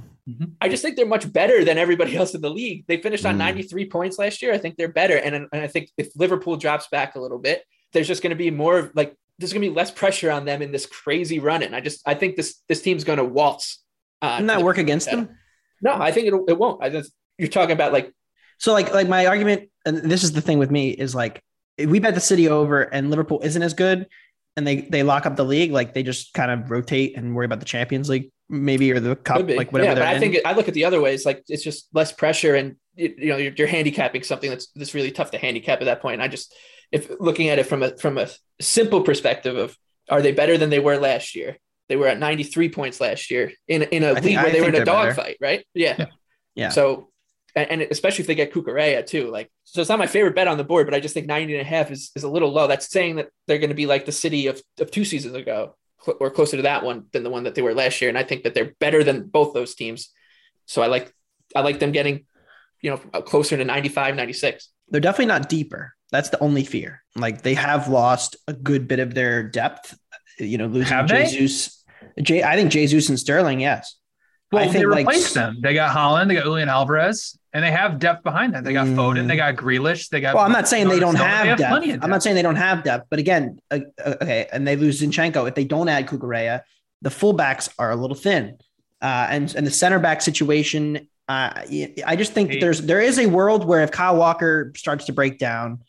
I just think they're much better than everybody else in the league. They finished on mm. 93 points last year. I think they're better. And, and I think if Liverpool drops back a little bit, there's just going to be more like there's going to be less pressure on them in this crazy run. And I just I think this this team's going to waltz. Uh, Doesn't that work against them? No, I think it, it won't. I just you're talking about like so like like my argument, and this is the thing with me is like we bet the city over and Liverpool isn't as good and they they lock up the league, like they just kind of rotate and worry about the Champions League maybe or the cup, like whatever. Yeah, but I in. think I look at the other ways, like it's just less pressure and you know you're, you're, handicapping something that's that's really tough to handicap at that point. And I just if looking at it from a from a simple perspective of are they better than they were last year? They were at 93 points last year in in a I league think, where they were in a dogfight, right? Yeah. yeah. Yeah. So and, especially if they get Cucurella too. Like, so it's not my favorite bet on the board, but I just think 90 and a half is, is a little low. That's saying that they're going to be like the city of, of two seasons ago, cl- or closer to that one than the one that they were last year. And I think that they're better than both those teams. So I like I like them getting, you know, closer to 95, 96. They're definitely not deeper. That's the only fear. Like they have lost a good bit of their depth. You know, losing Have they? Jesus. Jay, I think Jesus and Sterling, yes. Well, I they think like replaced them. They got Haaland, they got Julian Alvarez, and they have depth behind that. They got Foden, they got Grealish, they got. Well, I'm not saying they don't Stone. have, depth. of I'm not saying they don't have depth, but again, uh, uh, okay, and they lose Zinchenko. If they don't add Cucurella, the fullbacks are a little thin, uh, and and the center back situation. Uh, I just think that there's there is a world where if Kyle Walker starts to break down,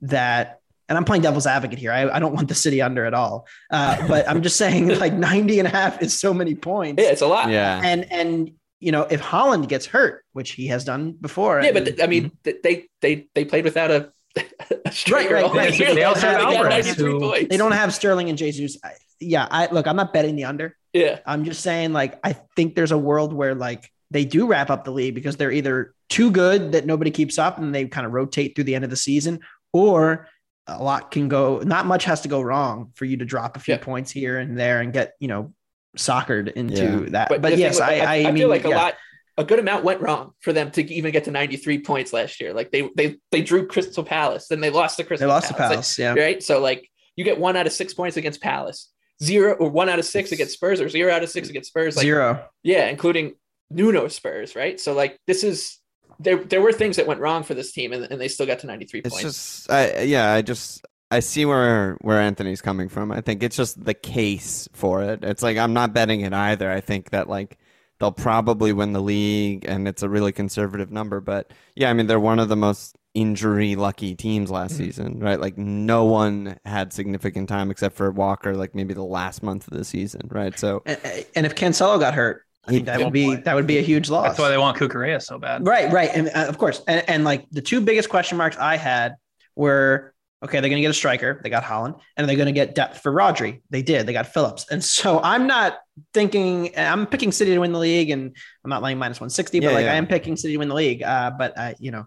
that and I'm playing devil's advocate here. I, I don't want the city under at all, uh, but I'm just saying like [LAUGHS] 90 and a half is so many points. Yeah, it's a lot. Yeah. and and you know if Haaland gets hurt, which he has done before, Yeah, and- but th- I mean, th- they they they played without a, [LAUGHS] a striker right, all right. year. They also have Alvarez, who- They don't have Sterling and Jesus. I, yeah, I look. I'm not betting the under. Yeah, I'm just saying, like, I think there's a world where like they do wrap up the league because they're either too good that nobody keeps up and they kind of rotate through the end of the season, or a lot can go. Not much has to go wrong for you to drop a few Yeah. points here and there and get you know soccered into Yeah. that. But, the thing yes, with- I, I, I, mean, feel like a lot, a good amount went wrong for them to even get to 93 points last year. Like they they they drew Crystal Palace, then they lost to They Crystal. lost to Palace. Palace. Yeah. right? So like you get one out of six points against Palace, zero or one out of six against Spurs, or zero out of six against Spurs. Like, Zero. Yeah, including Nuno Spurs, right? So like this is there. There were things that went wrong for this team, and, and they still got to 93 It's points. just, I, yeah, I just, I see where where Anthony's coming from. I think it's just the case for it. It's like I'm not betting it either. I think that like they'll probably win the league, and it's a really conservative number. But yeah, I mean they're one of the most injury lucky teams last Mm-hmm. season, right? Like no one had significant time except for Walker, like maybe the last month of the season, right? So And, and if Cancelo got hurt, I think that would be that would be a huge loss. That's why they want Cucurella so bad. Right, right, and uh, of course, and, and like the two biggest question marks I had were okay, they're going to get a striker, they got Haaland, and they're going to get depth for Rodri. They did, they got Phillips, and so I'm not thinking I'm picking City to win the league, and I'm not laying minus 160, Yeah, but like yeah. I am picking City to win the league. Uh, but uh, you know,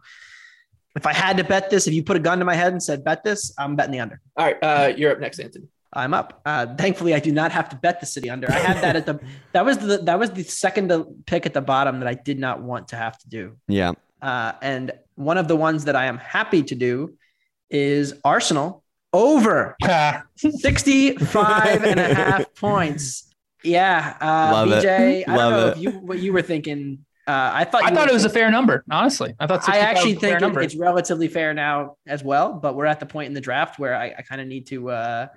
if I had to bet this, if you put a gun to my head and said bet this, I'm betting the under. All right, uh, you're up next, Anthony. I'm up. Uh, thankfully, I do not have to bet the city under. I had that at the [LAUGHS] that was the that was the second pick at the bottom that I did not want to have to do. yeah, Uh, and one of the ones that I am happy to do is Arsenal over [LAUGHS] 65 and a [LAUGHS] half points. Yeah. Uh, Love it. I Love don't know it. if you, what you were thinking. Uh, I thought, I thought it was a fair number, honestly. I thought I actually was a fair think it- it's relatively fair now as well, but we're at the point in the draft where I, I kind of need to uh,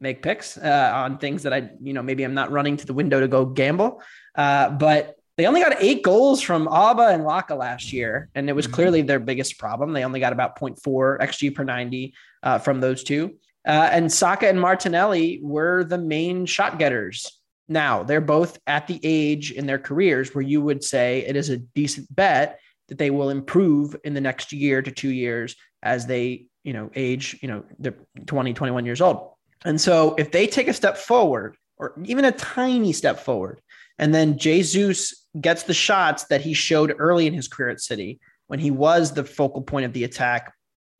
make picks uh, on things that I, you know, maybe I'm not running to the window to go gamble. Uh, but they only got eight goals from Auba and Laca last year, and it was clearly their biggest problem. They only got about 0.4 xG per 90 uh, from those two. Uh, and Saka and Martinelli were the main shot getters. Now they're both at the age in their careers where you would say it is a decent bet that they will improve in the next year to two years as they, you know, age, you know, they're 20, 21 years old. And so if they take a step forward or even a tiny step forward, and then Jesus gets the shots that he showed early in his career at City when he was the focal point of the attack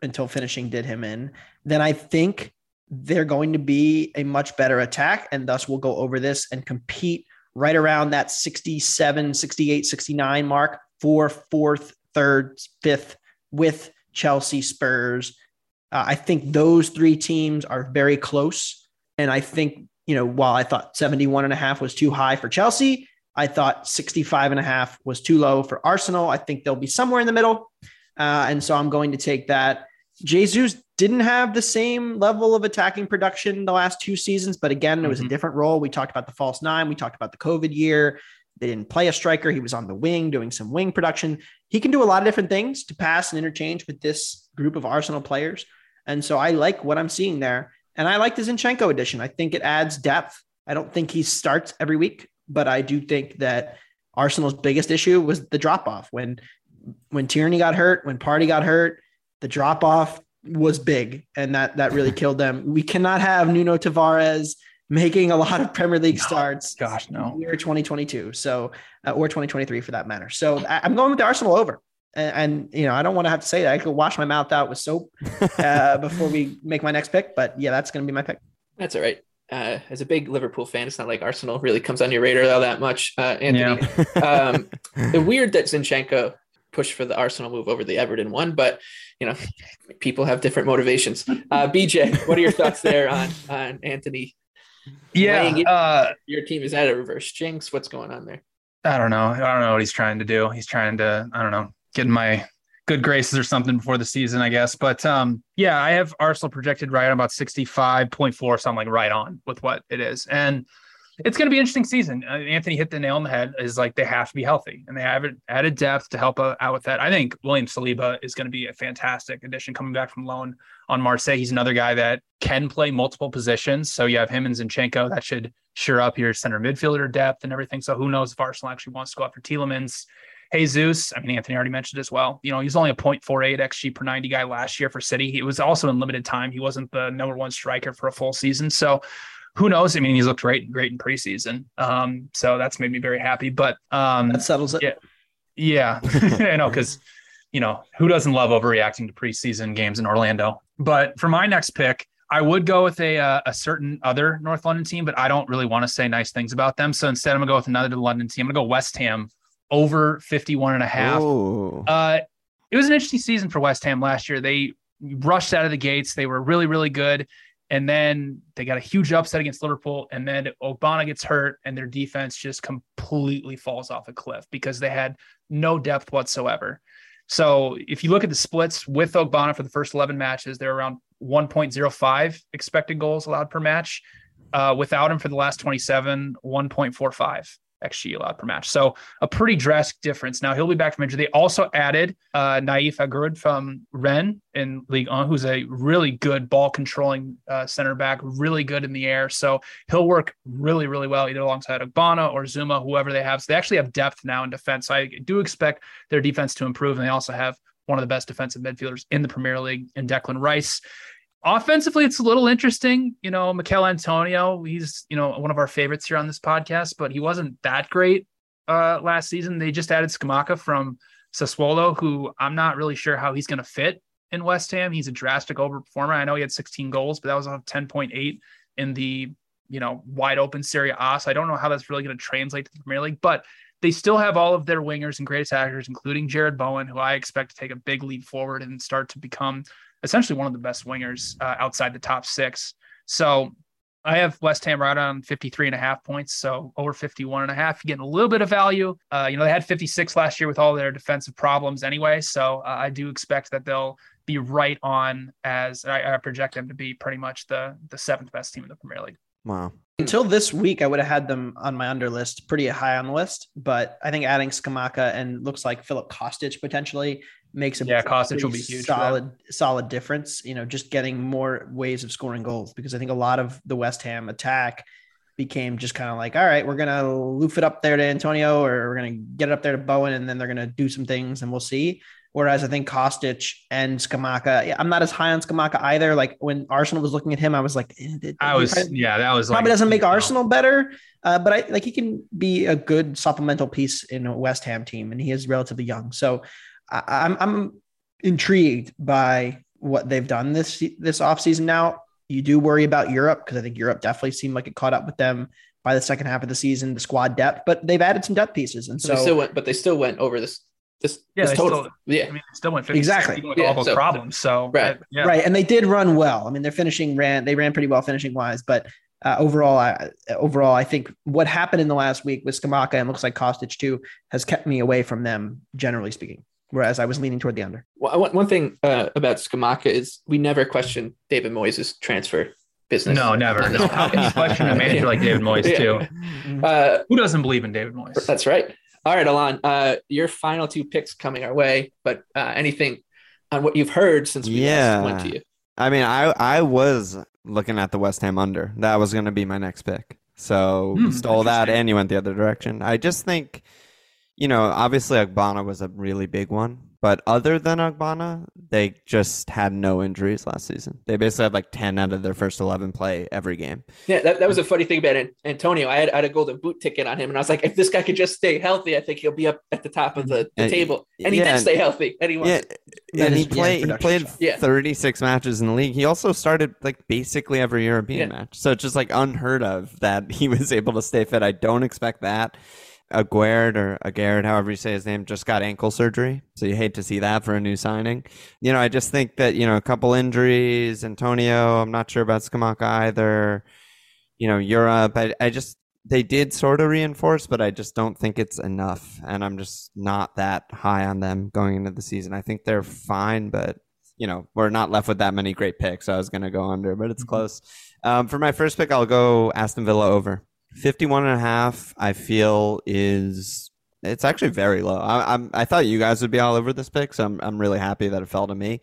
until finishing did him in, then I think they're going to be a much better attack and thus we'll go over this and compete right around that 67 68 69 mark for fourth third fifth with chelsea spurs uh, i think those three teams are very close and i think you know while i thought 71 and a half was too high for chelsea i thought 65 and a half was too low for arsenal i think they'll be somewhere in the middle uh, and so i'm going to take that jesus didn't have the same level of attacking production the last two seasons, but again, it was a different role. We talked about the false nine. We talked about the COVID year. They didn't play a striker. He was on the wing doing some wing production. He can do a lot of different things to pass and interchange with this group of Arsenal players. And so I like what I'm seeing there. And I like the Zinchenko addition. I think it adds depth. I don't think he starts every week, but I do think that Arsenal's biggest issue was the drop off. When when Tierney got hurt, when Partey got hurt, the drop off was big and that that really killed them. We cannot have Nuno Tavares making a lot of Premier League starts. Gosh, no. Year 2022, so uh, or 2023 for that matter. So I'm going with the Arsenal over. And, and you know, I don't want to have to say that. I could wash my mouth out with soap [LAUGHS] uh, before we make my next pick. But yeah, that's going to be my pick. That's all right. uh, as a big Liverpool fan, it's not like Arsenal really comes on your radar all that much. Uh, Anthony, yeah. [LAUGHS] um, weird that Zinchenko pushed for the Arsenal move over the Everton one, but you know, people have different motivations. Uh, BJ, what are your thoughts there on on Anthony? Yeah, uh, your team is at a reverse jinx. What's going on there? I don't know. I don't know what he's trying to do. He's trying to, I don't know, get in my good graces or something before the season, I guess. But um, yeah, I have Arsenal projected right on about 65.4, something like right on with what it is. And it's going to be an interesting season. Uh, Anthony hit the nail on the head. Is like they have to be healthy, and they have added depth to help out with that. I think William Saliba is going to be a fantastic addition coming back from loan on Marseille. He's another guy that can play multiple positions. So you have him and Zinchenko. That should sure up your center midfielder depth and everything. So who knows if Arsenal actually wants to go after Tielemans. Jesus, I mean, Anthony already mentioned as well. You know, he's only a 0.48 XG per 90 guy last year for City. He was also in limited time. He wasn't the number one striker for a full season. So who knows? I mean, he's looked great, great in preseason. Um, so that's made me very happy. But um, that settles it. Yeah, yeah, [LAUGHS] I know because you know who doesn't love overreacting to preseason games in Orlando. But for my next pick, I would go with a uh, a certain other North London team, but I don't really want to say nice things about them. So instead, I'm gonna go with another London team. I'm gonna go West Ham over 51 and a half. Uh, it was an interesting season for West Ham last year. They rushed out of the gates. They were really, really good. And then they got a huge upset against Liverpool. And then Ogbonna gets hurt and their defense just completely falls off a cliff because they had no depth whatsoever. So if you look at the splits with Ogbonna for the first 11 matches, they're around 1.05 expected goals allowed per match. Uh, without him for the last 27, 1.45. XG allowed per match. So a pretty drastic difference. Now he'll be back from injury. They also added uh, Nayef Aguerd from Rennes in League One, who's a really good ball controlling uh, center back, really good in the air. So he'll work really, really well either alongside Ogbonna or Zouma, whoever they have. So they actually have depth now in defense. So I do expect their defense to improve, and they also have one of the best defensive midfielders in the Premier League in Declan Rice. Offensively, it's a little interesting. You know, Michail Antonio, he's, you know, one of our favorites here on this podcast, but he wasn't that great uh, last season. They just added Scamacca from Sassuolo, who I'm not really sure how he's going to fit in West Ham. He's a drastic overperformer. I know he had 16 goals, but that was on 10.8 in the, you know, wide open Serie A. So I don't know how that's really going to translate to the Premier League, but they still have all of their wingers and great attackers, including Jarrod Bowen, who I expect to take a big leap forward and start to become essentially one of the best wingers uh, outside the top six. So I have West Ham right on 53 and a half points. So over 51 and a half, you're getting a little bit of value. Uh, you know, they had 56 last year with all their defensive problems anyway. So uh, I do expect that they'll be right on as I, I, project them to be pretty much the, the seventh best team in the Premier League. Wow. Until this week, I would have had them on my under list, pretty high on the list. But I think adding Scamacca and looks like Filip Kostic potentially makes a yeah, Kostic will be huge. Solid, solid difference. You know, just getting more ways of scoring goals because I think a lot of the West Ham attack became just kind of like, all right, we're gonna loof it up there to Antonio, or we're gonna get it up there to Bowen, and then they're gonna do some things, and we'll see. Whereas I think Kostic and Scamacca, yeah, I'm not as high on Scamacca either. Like when Arsenal was looking at him, I was like, eh, I was, probably, yeah, that was probably like, doesn't make Arsenal know. better, uh, but I like he can be a good supplemental piece in a West Ham team, and he is relatively young. So I, I'm I'm intrigued by what they've done this this offseason now. You do worry about Europe because I think Europe definitely seemed like it caught up with them by the second half of the season, the squad depth, but they've added some depth pieces. And so they still went, but they still went over this this, yeah, this total, still, yeah. I mean, still went 50, exactly with yeah, all those so, problems. So right, yeah. right, and they did run well. I mean, their finishing ran they ran pretty well finishing wise, but uh, overall, I, overall, I think what happened in the last week with Scamacca and looks like Kostic too has kept me away from them, generally speaking. Whereas I was leaning toward the under. Well, one thing uh, about Scamacca is we never question David Moyes' transfer business. No, never. No. question a manager like David Moyes [LAUGHS] yeah. too. Uh, Who doesn't believe in David Moyes? That's right. All right, Alon, uh, your final two picks coming our way, but uh, anything on what you've heard since we yeah. went to you? I mean, I I was looking at the West Ham under. That was going to be my next pick. So hmm, stole that and you went the other direction. I just think, you know, obviously Ogbonna was a really big one, But other than Ogbonna, they just had no injuries last season. They basically had like 10 out of their first 11 play every game. Yeah, that, that was a funny thing about Antonio. I had, I had, a golden boot ticket on him, and I was like, if this guy could just stay healthy, I think he'll be up at the top of the, the and, table. And he yeah, did stay healthy. And he, yeah, and he, play, he played yeah. 36 matches in the league. He also started like basically every European yeah. match. So it's just like unheard of that he [LAUGHS] was able to stay fit. I don't expect that. Aguerd or Aguerd, however you say his name, just got ankle surgery. So you hate to see that for a new signing. You know, I just think that, you know, a couple injuries, Antonio, I'm not sure about Scamacca either. You know, Europe, I, I just, they did sort of reinforce, but I just don't think it's enough. And I'm just not that high on them going into the season. I think they're fine, but, you know, we're not left with that many great picks. I was going to go under, but it's mm-hmm. close. Um, for my first pick, I'll go Aston Villa over. 51 and a half, I feel is it's actually very low. I, am I thought you guys would be all over this pick, so I'm I'm really happy that it fell to me.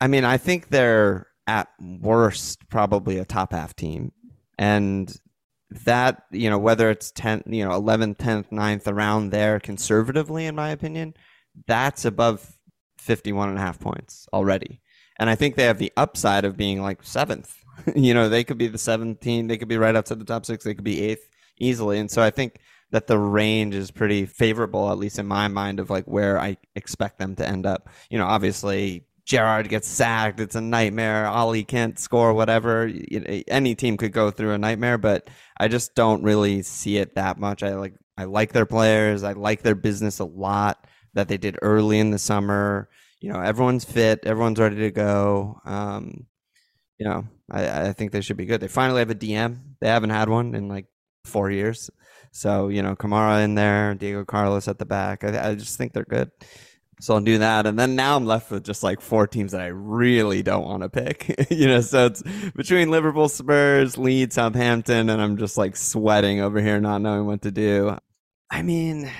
I mean, I think they're at worst probably a top half team, and that you know whether it's 10th, you know 11th, 10th, 9th around there conservatively, in my opinion, that's above 51 and a half points already. And I think they have the upside of being like seventh [LAUGHS] you know, they could be the 17, they could be right outside the top six, they could be eighth easily. And so I think that the range is pretty favorable, at least in my mind, of like where I expect them to end up. You know, obviously Gerrard gets sacked. It's a nightmare. Ollie can't score, whatever. Any team could go through a nightmare, but I just don't really see it that much. I like I like their players. I like their business a lot that they did early in the summer. You know, everyone's fit. Everyone's ready to go. Um, you know, I, I think they should be good. They finally have a DM. They haven't had one in like four years. So, you know, Kamara in there, Diego Carlos at the back. I, I just think they're good. So I'll do that. And then now I'm left with just like four teams that I really don't want to pick. [LAUGHS] you know, so it's between Liverpool, Spurs, Leeds, Southampton, and I'm just like sweating over here, not knowing what to do. I mean,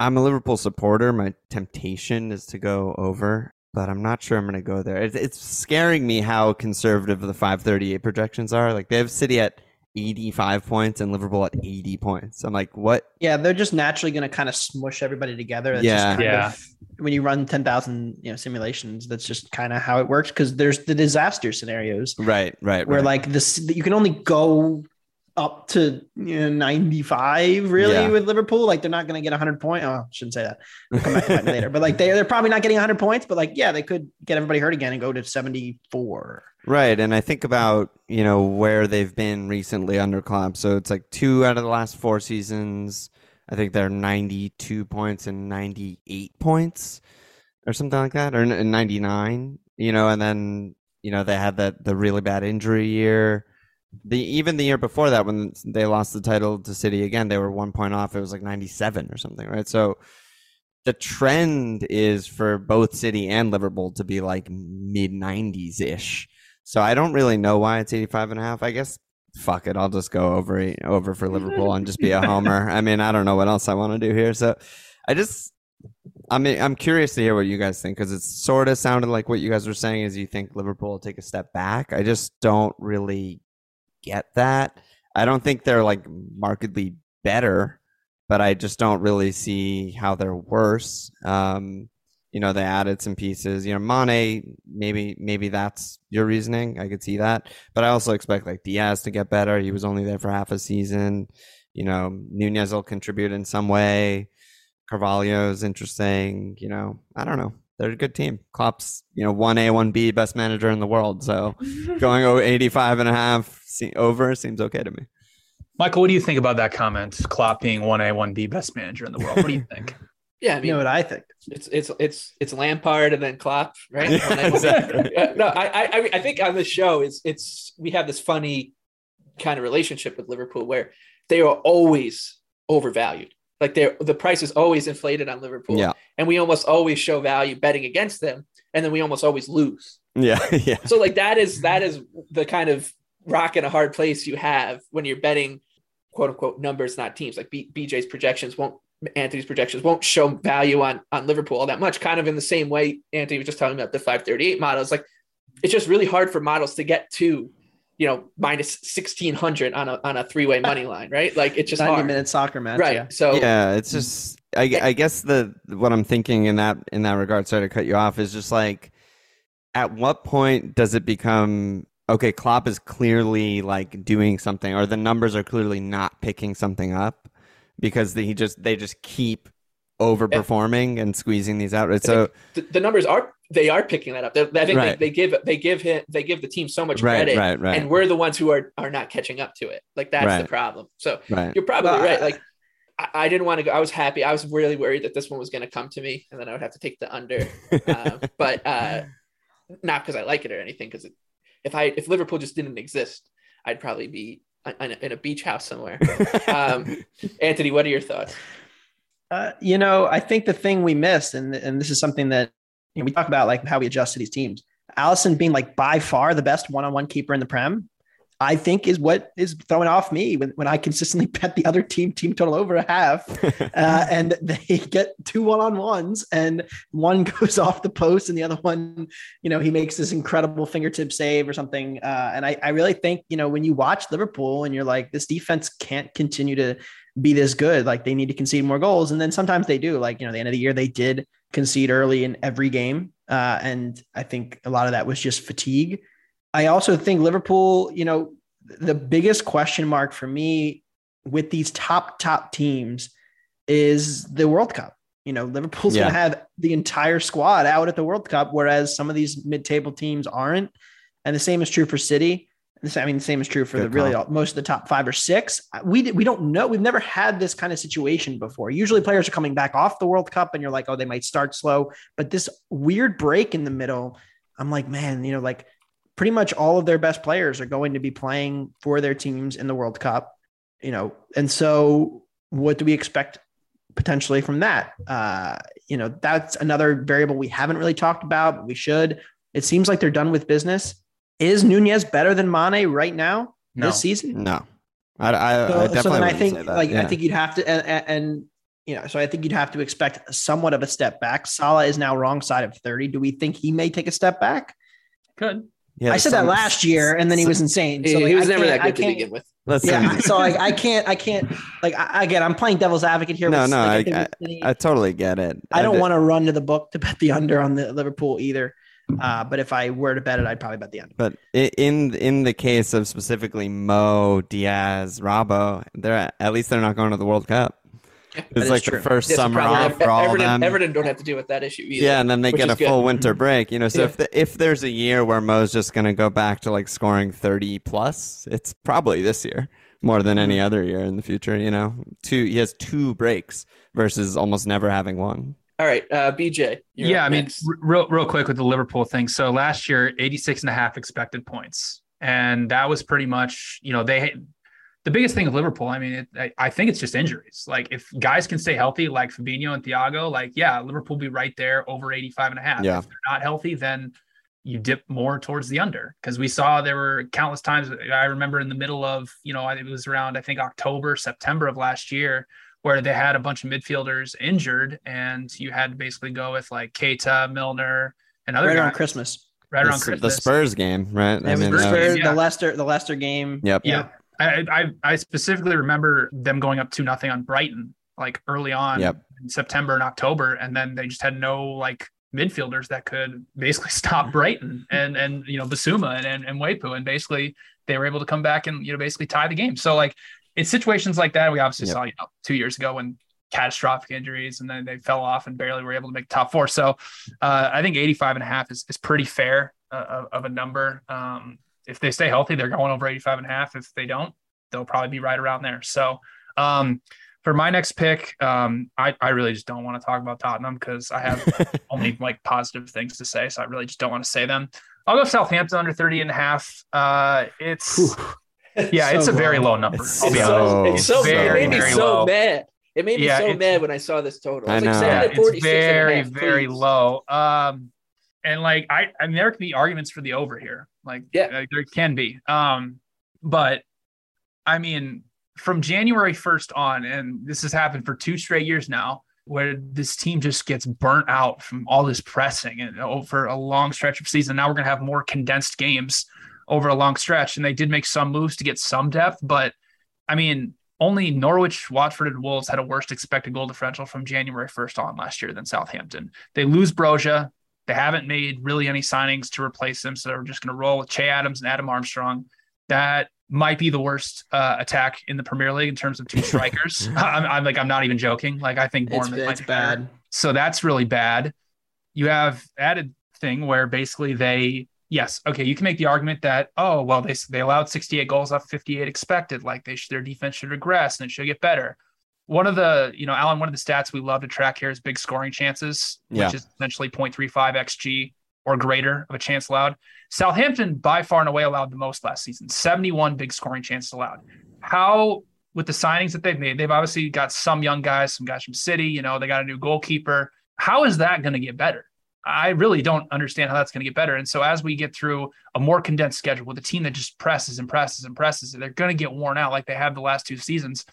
I'm a Liverpool supporter. My temptation is to go over but I'm not sure I'm going to go there. It's, it's scaring me how conservative the 538 projections are. Like they have City at 85 points and Liverpool at 80 points. I'm like, what? Yeah, they're just naturally going to kind of smush everybody together. That's yeah, yeah. Of, when you run 10,000 you know simulations, that's just kind of how it works because there's the disaster scenarios. Right, right. Where right. like this, you can only go up to you know, 95 really yeah. with Liverpool. Like they're not going to get 100 points. Oh, I shouldn't say that. I'll come back to that later. But like they, they're probably not getting 100 points, but like, yeah, they could get everybody hurt again and go to 74. Right. And I think about, you know, where they've been recently under Klopp. So it's like two out of the last four seasons. I think they're 92 points and 98 points or something like that, or 99, you know, and then, you know, they had that the really bad injury year the even the year before that when they lost the title to City again, they were one point off. It was like ninety seven or something, right? So the trend is for both City and Liverpool to be like mid nineties ish. So I don't really know why it's 85 and a half. I guess fuck it, I'll just go over over for Liverpool and just be a [LAUGHS] homer. I mean, I don't know what else I want to do here. So I just I mean, I'm curious to hear what you guys think because it sort of sounded like what you guys were saying is you think Liverpool will take a step back. I just don't really get that. I don't think they're like markedly better, but I just don't really see how they're worse. Um, you know, they added some pieces. You know, Mane, maybe maybe that's your reasoning. I could see that, but I also expect like Diaz to get better. He was only there for half a season. You know, Nunez will contribute in some way. Carvalho is interesting. You know, I don't know they're a good team. Klopp's, you know, 1A, 1B, best manager in the world. So [LAUGHS] going over 85 and a half over seems okay to me. Michael, what do you think about that comment? Klopp being 1A, 1B, best manager in the world. What do you think? [LAUGHS] yeah, I mean, you know what I think. It's it's it's it's Lampard and then Klopp, right? Yeah, exactly. no, I, I I think on the show it's it's we have this funny kind of relationship with Liverpool where they are always overvalued. Like they the price is always inflated on Liverpool. Yeah. And we almost always show value betting against them. And then we almost always lose. Yeah. [LAUGHS] Yeah. So like that is that is the kind of rock in a hard place you have when you're betting quote unquote numbers, not teams. Like B- BJ's projections won't Anthony's projections won't show value on on Liverpool all that much. Kind of in the same way Anthony was just talking about the 538 models. Like it's just really hard for models to get to you know minus 1600 on a on a three-way money line right like it's just 90 hard. minute soccer match. right Yeah. so yeah, it's just I, I guess the what I'm thinking in that in that regard. Sorry to cut you off. Is just like, at what point does it become okay? Klopp is clearly like doing something, or the numbers are clearly not picking something up because he just they just keep overperforming and squeezing these out. So the, the numbers are they are picking that up. They're- i think Right. they, they give they give him they give the team so much Right, credit right, right. and we're the ones who are are not catching up to it. Like that's the problem. So right, you're probably Well, right. Like I, I didn't want to go i was happy. I was really worried that this one was going to come to me and then i would have to take the under. [LAUGHS] Uh, but uh not because i like it or anything because if i if liverpool just didn't exist i'd probably be in a, in a beach house somewhere. Um [LAUGHS] anthony what are your thoughts? Uh, you know, I think the thing we missed, and and this is something that you know, we talk about, like how we adjust to these teams. Alisson being like by far the best one-on-one keeper in the Prem, I think is what is throwing off me when, when I consistently [LAUGHS] bet the other team team total over a half, [LAUGHS] uh, and they get two one-on-ones, and one [LAUGHS] goes off the post, and the other one, you know, he makes this incredible fingertip save or something. Uh, and I, I really think you know when you watch Liverpool and you're like, this defense can't continue to be this good. Like they need to concede more goals. And then sometimes they do. Like, you know, the end of the year, they did concede early in every game. Uh, and I think a lot of that was just fatigue. I also think Liverpool, you know, the biggest question mark for me with these top, top teams is the World Cup. You know, Liverpool's Yeah. going to have the entire squad out at the World Cup, whereas some of these mid table teams aren't. And the same is true for City. The sa- I mean, the same is true for Good the really all, most of the top five or six. We we don't know. We've never had this kind of situation before. Usually, players are coming back off the World Cup, and you're like, oh, they might start slow. But this weird break in the middle, I'm like, man, you know, like pretty much all of their best players are going to be playing for their teams in the World Cup. You know, and so what do we expect potentially from that? Uh, you know, that's another variable we haven't really talked about, but we should. It seems like they're done with business. Is Nunez better than Mane right now No. this season? no, I, I, So, I so then I think like yeah. I think you'd have to and, and, and you know so I think you'd have to expect somewhat of a step back. Salah is now wrong side of 30. Do we think he may take a step back? Good. Yeah, I said that last year and then he was insane. So like, he was I never that good to can't- begin with Listen, Yeah, so like I can't I can't like I, again I'm playing devil's advocate here. No, with, no, like, I- think with I totally get it. I don't want to run to the book to bet the under on the Liverpool either. Uh, but if I were to bet it, I'd probably bet the under. But in in the case of specifically Mo, Diaz, Robbo, they're at least they're not going to the World Cup. that It's is like true. the first Yes, summer probably off for all of Everton, them. Everton don't have to deal with that issue either yeah, and then they get is a good. full winter break. You know, so Yeah. if the, if there's a year where Mo's just going to go back to like scoring 30 plus, it's probably this year more than any other year in the future. You know, two he has two breaks versus almost never having one. All right uh bj yeah, I mean, next. r- real, real quick with the Liverpool thing. So last year, 86 and a half expected points. And that was pretty much, you know, they, the biggest thing with Liverpool, I mean, it, I, I think it's just injuries. Like if guys can stay healthy, like Fabinho and Thiago, like, yeah, Liverpool be right there over 85 and a half. Yeah. If they're not healthy, then you dip more towards the under because we saw there were countless times. I remember in the middle of, you know, it was around, I think, October, September of last year where they had a bunch of midfielders injured and you had to basically go with like Keita, Milner, and other Right guys around Christmas. right the, around Christmas. the Spurs game, right? It was mean, the, that Spurs, was- yeah. the Leicester, the Leicester game. Yep. Yeah. I, I I specifically remember them going up to nothing on Brighton like early on Yep. in September and October, and then they just had no like midfielders that could basically [LAUGHS] stop Brighton and and you know Bissouma and and, and Mwepu, and basically they were able to come back and you know basically tie the game. So like it's situations like that we obviously Yep. saw you know two years ago when catastrophic injuries and then they fell off and barely were able to make top four. So uh, I think 85 and a half is, is pretty fair uh, of, of a number. Um, if they stay healthy, they're going over 85 and a half. If they don't, they'll probably be right around there. So um, for my next pick, um, I, I really just don't want to talk about Tottenham because I have [LAUGHS] only like positive things to say. So I really just don't want to say them. I'll go Southampton under 30 and a half. Uh, it's [LAUGHS] yeah, it's So a very low. low number. It's I'll be It's honest. so, Oh, it's so very, it made me so low. mad. It made me Yeah, so mad when I saw this total. I I was like, know. Yeah, it's 46 and a very, half, very low. Um, and like I, I mean, there can be arguments for the over here. Like, Yeah. uh, there can be. Um, but I mean, from January first on, and this has happened for two straight years now, where this team just gets burnt out from all this pressing and over a long stretch of season. Now we're gonna have more condensed games. Over a long stretch. And they did make some moves to get some depth, but I mean, only Norwich, Watford, and Wolves had a worse expected goal differential from January 1st on last year than Southampton. They lose Broja. They haven't made really any signings to replace them, so they're just going to roll with Che Adams and Adam Armstrong. That might be the worst uh, attack in the Premier League in terms of two strikers. [LAUGHS] I'm, I'm, like, I'm not even joking. Like, I think Bournemouth it's, might it's bad. Better. So that's really bad. You have added thing where basically they yes, okay, you can make the argument that oh well they they allowed 68 goals off 58 expected, like they should, their defense should regress and it should get better. One of the you know Alon, one of the stats we love to track here is big scoring chances, Yeah. which is essentially 0.35 xg or greater of a chance allowed. Southampton by far and away allowed the most last season, 71 big scoring chances allowed. How with the signings that they've made, they've obviously got some young guys, some guys from City, you know, they got a new goalkeeper. How is that going to get better? I really don't understand how that's going to get better. And so as we get through a more condensed schedule with a team that just presses and presses and presses, they're going to get worn out like they have the last two seasons.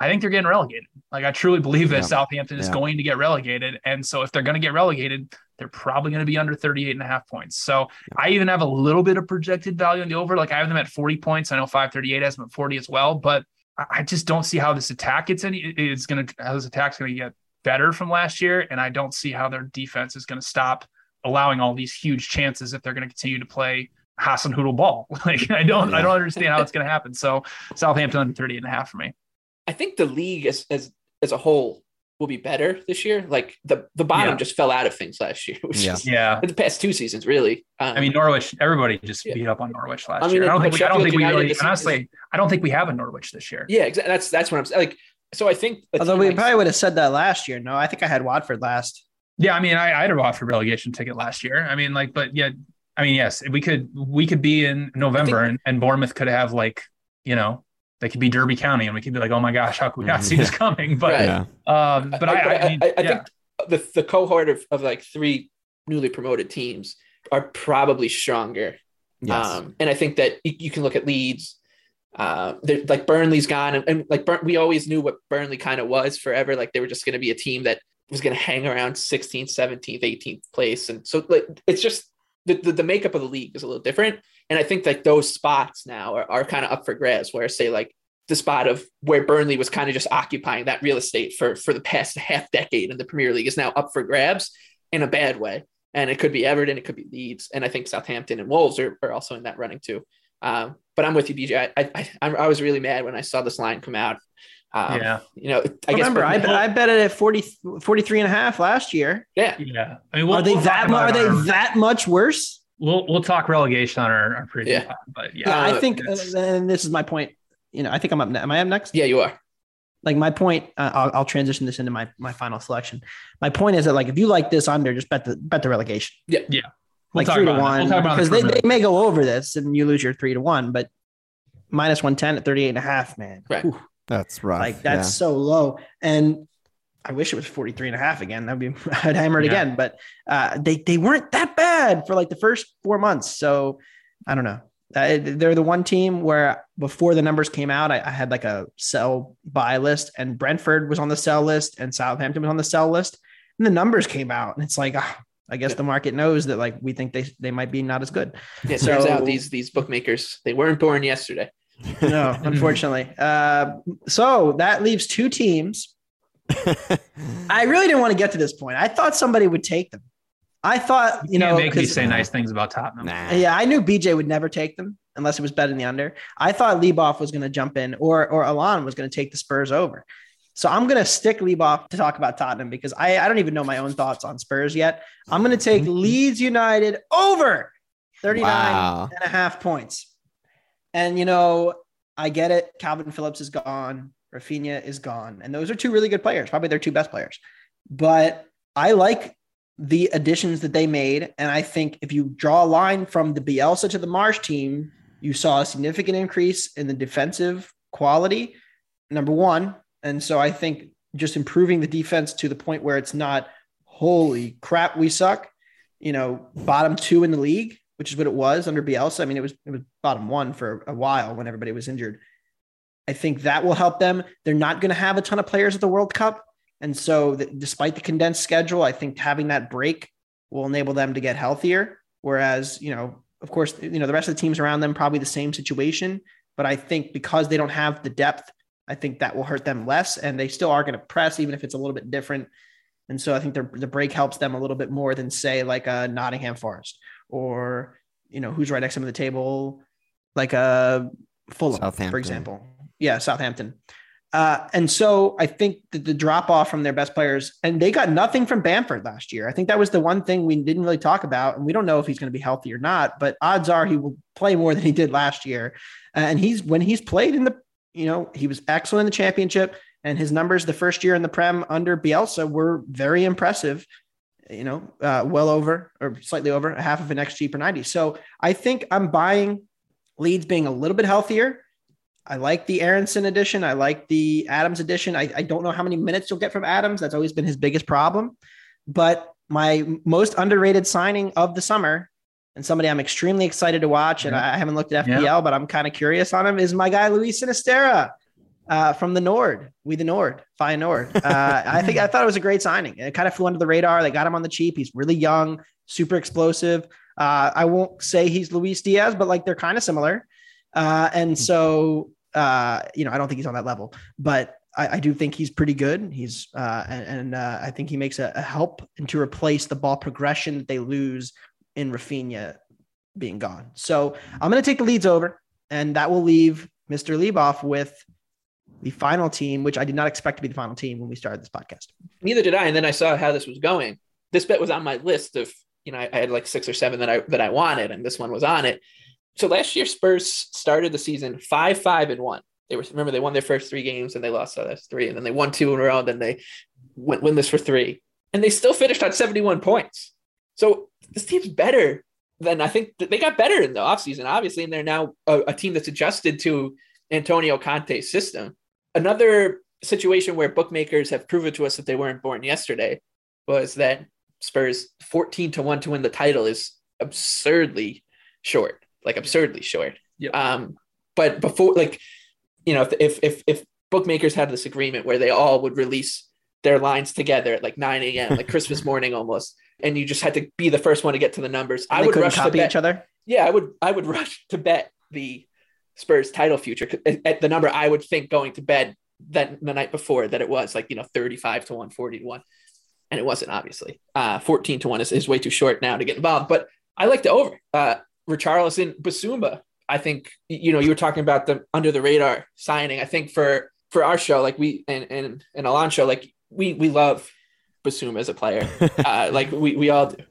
I think they're getting relegated. Like I truly believe that Yeah. Southampton is going to get relegated. And so if they're going to get relegated, they're probably going to be under 38 and a half points. So I even have a little bit of projected value in the over. Like I have them at 40 points. I know 538 has them at 40 as well, but I I just don't see how this attack gets any it's going to how this attack's going to get better from last year. And I don't see how their defense is going to stop allowing all these huge chances if they're going to continue to play Hasenhüttl ball. [LAUGHS] Like I don't I don't understand how it's going to happen. So Southampton under 30 and a half for me. I think the league as as as a whole will be better this year. Like the the bottom Yeah. just fell out of things last year, [LAUGHS] which Yeah. is Yeah. the past two seasons really. Um, I mean, Norwich, everybody just Yeah. beat up on Norwich last I mean, year. I don't think we, I don't Sheffield think we really, this- honestly, I don't think we have a Norwich this year. yeah, exactly. That's that's what I'm saying. Like, so I think. Although we like- probably would have said that last year. No, I think I had Watford last. Yeah, I mean, I, I had a Watford relegation ticket last year. I mean, like, but yeah, I mean, yes, we could we could be in November and, and Bournemouth could have like, you know, they could be Derby County and we could be like, oh my gosh, how could we not see this coming? But Right. Yeah. um, but I, I, I, mean, I, I yeah. think the the cohort of, of like three newly promoted teams are probably stronger. Yes. Um, and I think that you, you can look at Leeds. Uh, like Burnley's gone, and, and like Burn, we always knew what Burnley kind of was forever. Like they were just going to be a team that was going to hang around 16th, 17th, 18th place, and so like it's just the, the the makeup of the league is a little different. And I think like those spots now are, are kind of up for grabs. Where say like the spot of where Burnley was kind of just occupying that real estate for for the past half decade in the Premier League is now up for grabs in a bad way. And it could be Everton, it could be Leeds, and I think Southampton and Wolves are, are also in that running too. Um, but I'm with you, BJ. I, I I I was really mad when I saw this line come out. Um, yeah, you know, I guess Remember, I, I bet it at 40, 43 and a half last year. yeah, yeah. I mean, we'll, are they we'll that mu- are about they that much worse? We'll we'll talk relegation on our, our preview, Yeah. pod, but yeah, Yeah, I think, and this is my point. You know, I think I'm up. Ne- am I up next? yeah, you are. Like my point, uh, I'll, I'll transition this into my my final selection. My point is that like if you like this under, just bet the bet the relegation, we'll like three to about it. one, We'll talk about it because they, they may go over this and you lose your three to one, but minus one ten at 38 and a half, man. Right. Whew. That's rough. like that's so low and i wish it was 43 and a half again that'd be [LAUGHS] i'd hammer it Yeah. again but uh they they weren't that bad for like the first four months so i don't know uh, they're the one team where before the numbers came out I, I had like a sell buy list and brentford was on the sell list and southampton was on the sell list and the numbers came out and it's like ah, i guess Yeah. the market knows that like we think they they might be not as good Yeah, it turns So- out these these bookmakers they weren't born yesterday. no [LAUGHS] unfortunately uh so that leaves two teams I really didn't want to get to this point. I thought somebody would take them. I thought, you, you know, know, make me 'cause- say nice things about Tottenham. nah. yeah, I knew BJ would never take them unless it was betting the under. I thought Leboff was going to jump in or or Alon was going to take the Spurs over. So I'm going to stick Leboff to talk about Tottenham because I, I don't even know my own thoughts on Spurs yet. I'm going to take mm-hmm. Leeds United over 39 Wow. and a half points. And, you know, I get it. Kalvin Phillips is gone. Raphinha is gone. And those are two really good players, probably their two best players. But I like the additions that they made. And I think if you draw a line from the Bielsa to the Marsch team, you saw a significant increase in the defensive quality, number one. And so I think just improving the defense to the point where it's not, holy crap, we suck, you know, bottom two in the league, which is what it was under Bielsa. I mean, it was it was bottom one for a while when everybody was injured. I think that will help them. They're not going to have a ton of players at the World Cup. And so, despite the condensed schedule, I think having that break will enable them to get healthier. Whereas, you know, of course, you know, the rest of the teams around them probably the same situation. But I think because they don't have the depth, I think that will hurt them less. And they still are going to press, even if it's a little bit different. And so I think the, the break helps them a little bit more than, say, like a Nottingham Forest or, you know, who's right next to them at the table, like a Fulham, for example. Yeah, Southampton. Uh, and so I think that the drop off from their best players, and they got nothing from Bamford last year. I think that was the one thing we didn't really talk about, and we don't know if he's going to be healthy or not. But odds are he will play more than he did last year. Uh, and he's when he's played in the, you know, he was excellent in the championship, and his numbers the first year in the Prem under Bielsa were very impressive. You know, uh, well over or slightly over a half of an XG per ninety. So I think I'm buying Leeds being a little bit healthier I like the Aaronson edition. I like the Adams edition. I, I don't know how many minutes you'll get from Adams. That's always been his biggest problem. But my most underrated signing of the summer, and somebody I'm extremely excited to watch, and I haven't looked at FPL, yeah. but I'm kind of curious on him, is my guy Luis Sinisterra uh, from the Nord. We the Nord, fine Nord. [LAUGHS] Uh, I think I thought it was a great signing. It kind of flew under the radar. They got him on the cheap. He's really young, super explosive. Uh, I won't say he's Luis Diaz, but like they're kind of similar. Uh, and so uh, you know, I don't think he's on that level, but I, I do think he's pretty good. He's uh, and, and uh, I think he makes a, a, help to replace the ball progression that they lose in Raphinha being gone. So I'm going to take the Leeds over, and that will leave Mr. Leboff with the final team, which I did not expect to be the final team when we started this podcast. Neither did I. And then I saw how this was going. This bet was on my list of, you know, I, I had like six or seven that I that I wanted, and this one was on it so last year Spurs started the season five five and one. They were remember they won their first three games and they lost the last three, and then they won two in a row. And then they went winless for three, and they still finished on seventy one points. So this team's better than I think they got better in the offseason, obviously, and they're now a, a team that's adjusted to Antonio Conte's system. Another situation where bookmakers have proven to us that they weren't born yesterday was that Spurs 14 to 1 to win the title is absurdly short like absurdly short. Yep. Um, but before, like, you know, if if if bookmakers had this agreement where they all would release their lines together at like 9 a.m., like Christmas [LAUGHS] morning almost, and you just had to be the first one to get to the numbers, and I would rush to bet each other. Yeah, I would. I would rush to bet the Spurs title future at the number I would think going to bed that the night before that it was like you know 35 to 1 40 to 1 and it wasn't obviously uh 14 to 1 is, is way too short now to get involved but i like the over uh Richarlison, Bissouma I think you know you were talking about the under the radar signing. I think for for our show, like we and and and Alon show, like we we love Bissouma as a player. [LAUGHS] uh, like we we all do.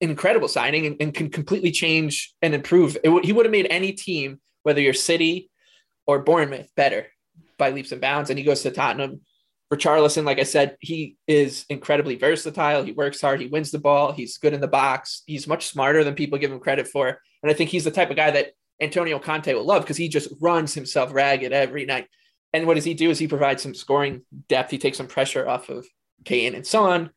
Incredible signing and, and can completely change and improve. It, he would have made any team, whether you're City or Bournemouth, better by leaps and bounds. And he goes to Tottenham. Richarlison, like I said, he is incredibly versatile. He works hard. He wins the ball. He's good in the box. He's much smarter than people give him credit for. And I think he's the type of guy that Antonio Conte will love because he just runs himself ragged every night. And what does he do? Is he provides some scoring depth. He takes some pressure off of Kane and Son.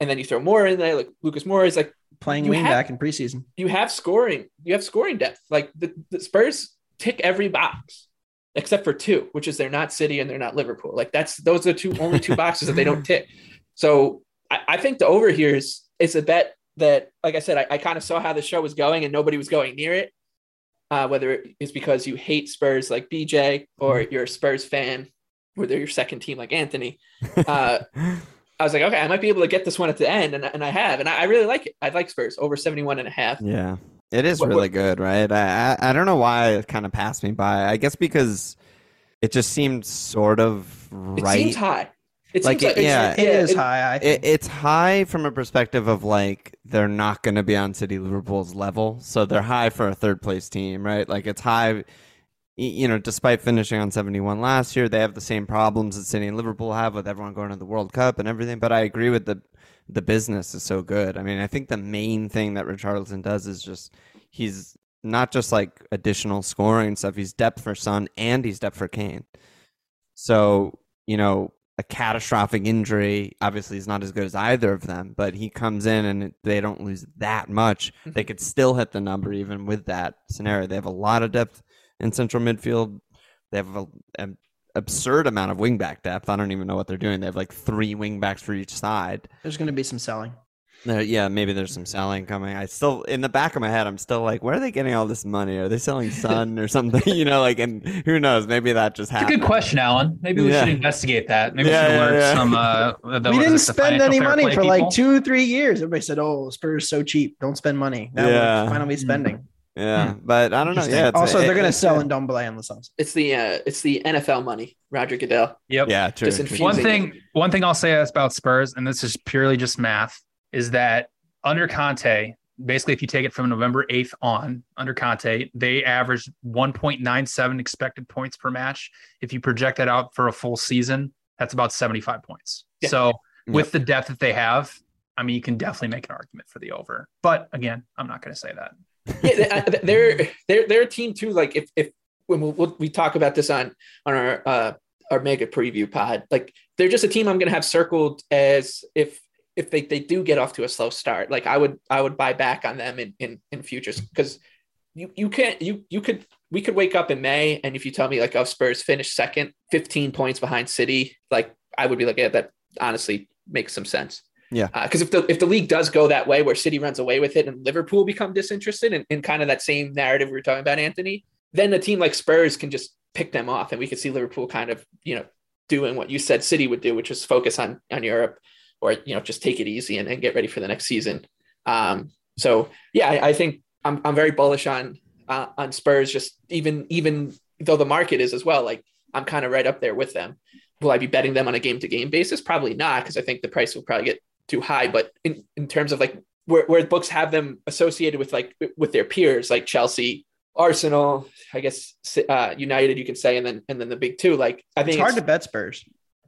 And then you throw more in there, like Lucas Moura is like playing wing back in preseason. You have scoring. You have scoring depth. Like the, the Spurs tick every box except for two, which is they're not City and they're not Liverpool. Like that's those are two only two boxes that they don't [LAUGHS] tick. So I, I think the over here is is a bet that, like I said, I, I kind of saw how the show was going and nobody was going near it. Uh, whether it's because you hate Spurs like BJ or you're a Spurs fan, or they're your second team like Anthony. [LAUGHS] Uh, I was like, okay, I might be able to get this one at the end, and, and I have, and I, I really like it. I like Spurs over 71 and a half. Yeah, it is what, really what, good, right? I, I I don't know why it kind of passed me by. I guess because it just seemed sort of right. It seems high. It like, it, like yeah, it is high. It, it's high from a perspective of like they're not going to be on City Liverpool's level, so they're high for a third place team, right? Like it's high. You know, despite finishing on 71 last year, they have the same problems that City and Liverpool have with everyone going to the World Cup and everything. But I agree with the the business is so good. I mean, I think the main thing that Richarlison does is just he's not just like additional scoring stuff. He's depth for Son and he's depth for Kane. So you know, a catastrophic injury obviously is not as good as either of them, but he comes in and they don't lose that much. Mm-hmm. They could still hit the number even with that scenario. They have a lot of depth in central midfield. They have an absurd amount of wingback depth. I don't even know what they're doing. They have like three wingbacks for each side. There's going to be some selling. There, yeah, maybe there's some selling coming. I still, in the back of my head, I'm still like, where are they getting all this money? Are they selling [LAUGHS] Son or something? [LAUGHS] you know, like, and who knows? Maybe that just happened. It's a happened. good question, Alon. Maybe we Yeah. should investigate that. Maybe Yeah, we should yeah, alert yeah. some. Uh, [LAUGHS] the, we didn't is it, the spend any money for people? like two, three years. Everybody said, "Oh, Spurs so cheap, don't spend money." Now Yeah. we're finally spending. Yeah, but I don't know. Yeah, it's- also, it- they're going to it's- sell in Dombele and Lassans. It's the uh, it's the NFL money. Roger Goodell. Yep. Yeah, true. Just true. infusing One thing, one thing I'll say about Spurs, and this is purely just math, is that under Conte, basically, if you take it from November 8th on, under Conte, they averaged 1.97 expected points per match. If you project that out for a full season, that's about 75 points. Yeah. So, with the depth that they have, I mean, you can definitely make an argument for the over. But again, I'm not going to say that. Yeah, uh, they're they're they're a team too. Like if if when we we'll, we talk about this on on our uh our mega preview pod, like they're just a team I'm going to have circled as if if they, they do get off to a slow start. Like I would I would buy back on them in in, in futures because you you can't you you could we could wake up in May and if you tell me like oh Spurs finished second, 15 points behind City, like I would be like yeah that honestly makes some sense. Yeah. Because if the if the league does go that way, where City runs away with it and Liverpool become disinterested in, in kind of that same narrative we were talking about, Anthony, then a team like Spurs can just pick them off, and we could see Liverpool kind of you know doing what you said City would do, which is focus on on Europe or you know just take it easy and, and get ready for the next season. Um, so yeah, I, I think I'm I'm very bullish on uh, on Spurs. Just even even though the market is as well, like I'm kind of right up there with them. Will I be betting them on a game to game basis? Probably not, because I think the price will probably get too high. But in, in terms of like where, where books have them associated with like with their peers, like Chelsea, Arsenal, I guess uh, United, you could say, and then and then the big two. Like I think It's hard to bet Spurs.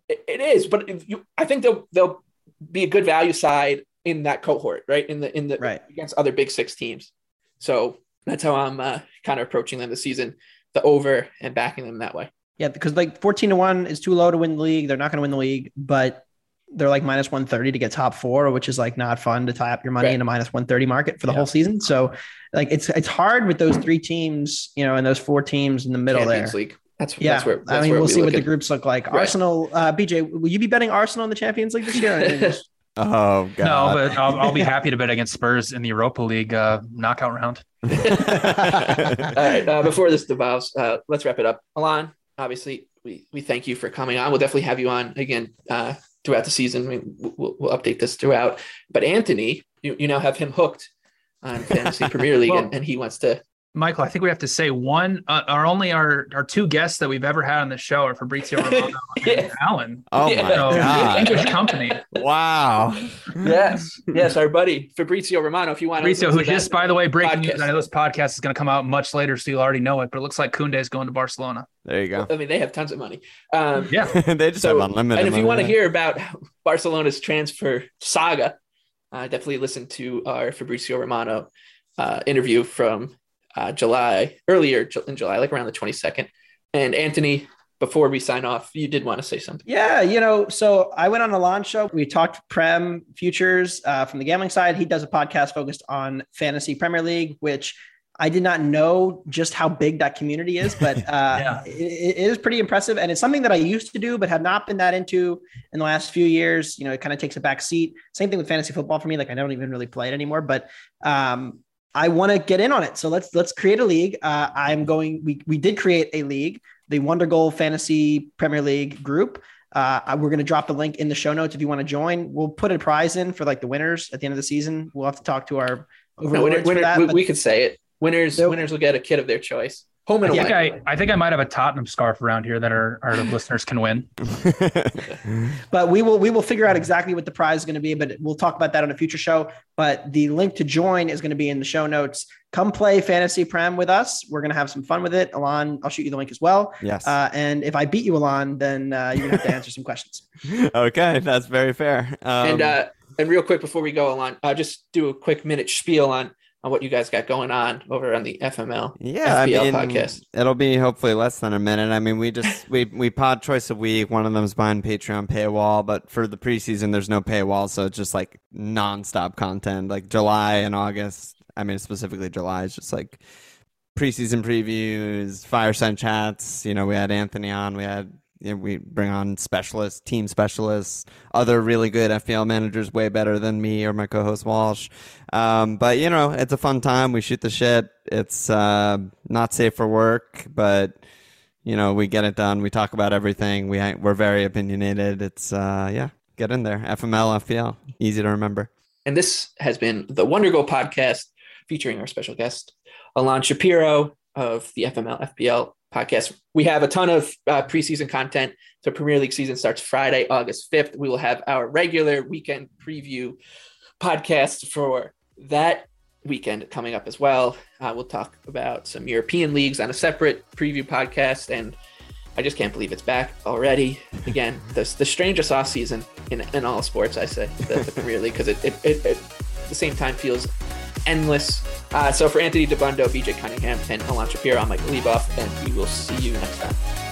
it- it is, but if you, I think they'll they'll be a good value side in that cohort, right? In the in the Right. against other Big Six teams. So that's how I'm uh, kind of approaching them this season, the over and backing them that way. Yeah, because like 14 to 1 is too low to win the league. They're not going to win the league, but they're like minus 130 to get top four, which is like not fun to tie up your money Right. in a minus 130 market for the Yeah. whole season. So like it's it's hard with those three teams, you know, and those four teams in the middle Champions there. League. That's Yeah, that's where that's I mean, where we'll we see what look the groups look like. Right. Arsenal, uh, BJ, will you be betting Arsenal in the Champions League this year? Or [LAUGHS] just- Oh No, but I'll, I'll be happy to bet against Spurs in the Europa League uh, knockout round. [LAUGHS] [LAUGHS] All right. Uh, before this devolves, uh, let's wrap it up. Alon, obviously, we, we thank you for coming on. We'll definitely have you on again uh, throughout the season. I mean, we'll, we'll update this throughout. But Anthony, you, you now have him hooked on Fantasy Premier League, Well- and, and he wants to. Michael, I think we have to say one. Uh, our only our our two guests that we've ever had on the show are Fabrizio [LAUGHS] Romano Yeah. and Alon. oh Yeah. my So god. English company. Wow. Yes, yes, our buddy Fabrizio Romano. If you want Fabrizio, to, who just by the way breaking news. I know this podcast is going to come out much later, so you'll already know it. But it looks like Koundé is going to Barcelona. There you go. I mean, they have tons of money. Um, Yeah, [LAUGHS] they just So, have unlimited. Money. And if you want to hear about Barcelona's transfer saga, uh, definitely listen to our Fabrizio Romano uh, interview from uh, July, earlier in July, like around the 22nd. And Anthony, before we sign off, you did want to say something. Yeah, you know, so I went on Alon's show. We talked Prem futures uh, from the gambling side. He does a podcast focused on fantasy Premier League, which I did not know just how big that community is, but [LAUGHS] uh, Yeah. it, it is pretty impressive. And it's something that I used to do, but have not been that into in the last few years. You know, it kind of takes a back seat. Same thing with fantasy football for me. Like I don't even really play it anymore, but um, I want to get in on it. So let's let's create a league. Uh, I'm going. We we did create a league, the Wondergoal Fantasy Premier League group. Uh, we're going to drop the link in the show notes if you want to join. We'll put a prize in for like the winners at the end of the season. We'll have to talk to our No, overlords winner, for winner, that. we, we could say it. Winners, So- winners will get a kit of their choice. Home and I away. think I, I think I might have a Tottenham scarf around here that our, our listeners can win. [LAUGHS] but we will we will figure out exactly what the prize is going to be but we'll talk about that on a future show but the link to join is going to be in the show notes come play fantasy prem with us we're going to have some fun with it alon i'll shoot you the link as well yes. uh, and if i beat you alon then uh, you're going to have to answer some questions [LAUGHS] okay, that's very fair. Um, and uh, and real quick before we go Alon, uh, just do a quick minute spiel on on what you guys got going on over on the FML yeah, FPL I mean, podcast. it'll be hopefully less than a minute. I mean, we just we we pod twice a week. One of them's behind Patreon paywall, but for the preseason, there's no paywall, so it's just like nonstop content. Like July and August. I mean, specifically July is just like preseason previews, fireside chats. You know, we had Anthony on, we had we bring on specialists, team specialists, other really good FPL managers, way better than me or my co-host Walsh. Um, but you know, it's a fun time. We shoot the shit. It's uh, not safe for work, but you know, we get it done. We talk about everything. We we're very opinionated. It's uh, yeah, get in there. FML, FPL, easy to remember. And this has been the Wonder podcast featuring our special guest, Alon Shapiro of the FML FPL podcast. We have a ton of uh, preseason content. The Premier League season starts Friday, August 5th. We will have our regular weekend preview podcast for that weekend coming up as well. Uh, we'll talk about some European leagues on a separate preview podcast. And I just can't believe it's back already. Again, the, the strangest off season in, in all sports, I say, the, the Premier League, because it, it, it, it, at the same time feels endless. Uh, so for Anthony Dabbundo, BJ Cunningham, and Alon Shapiro, I'm Mike Leboff, and we will see you next time.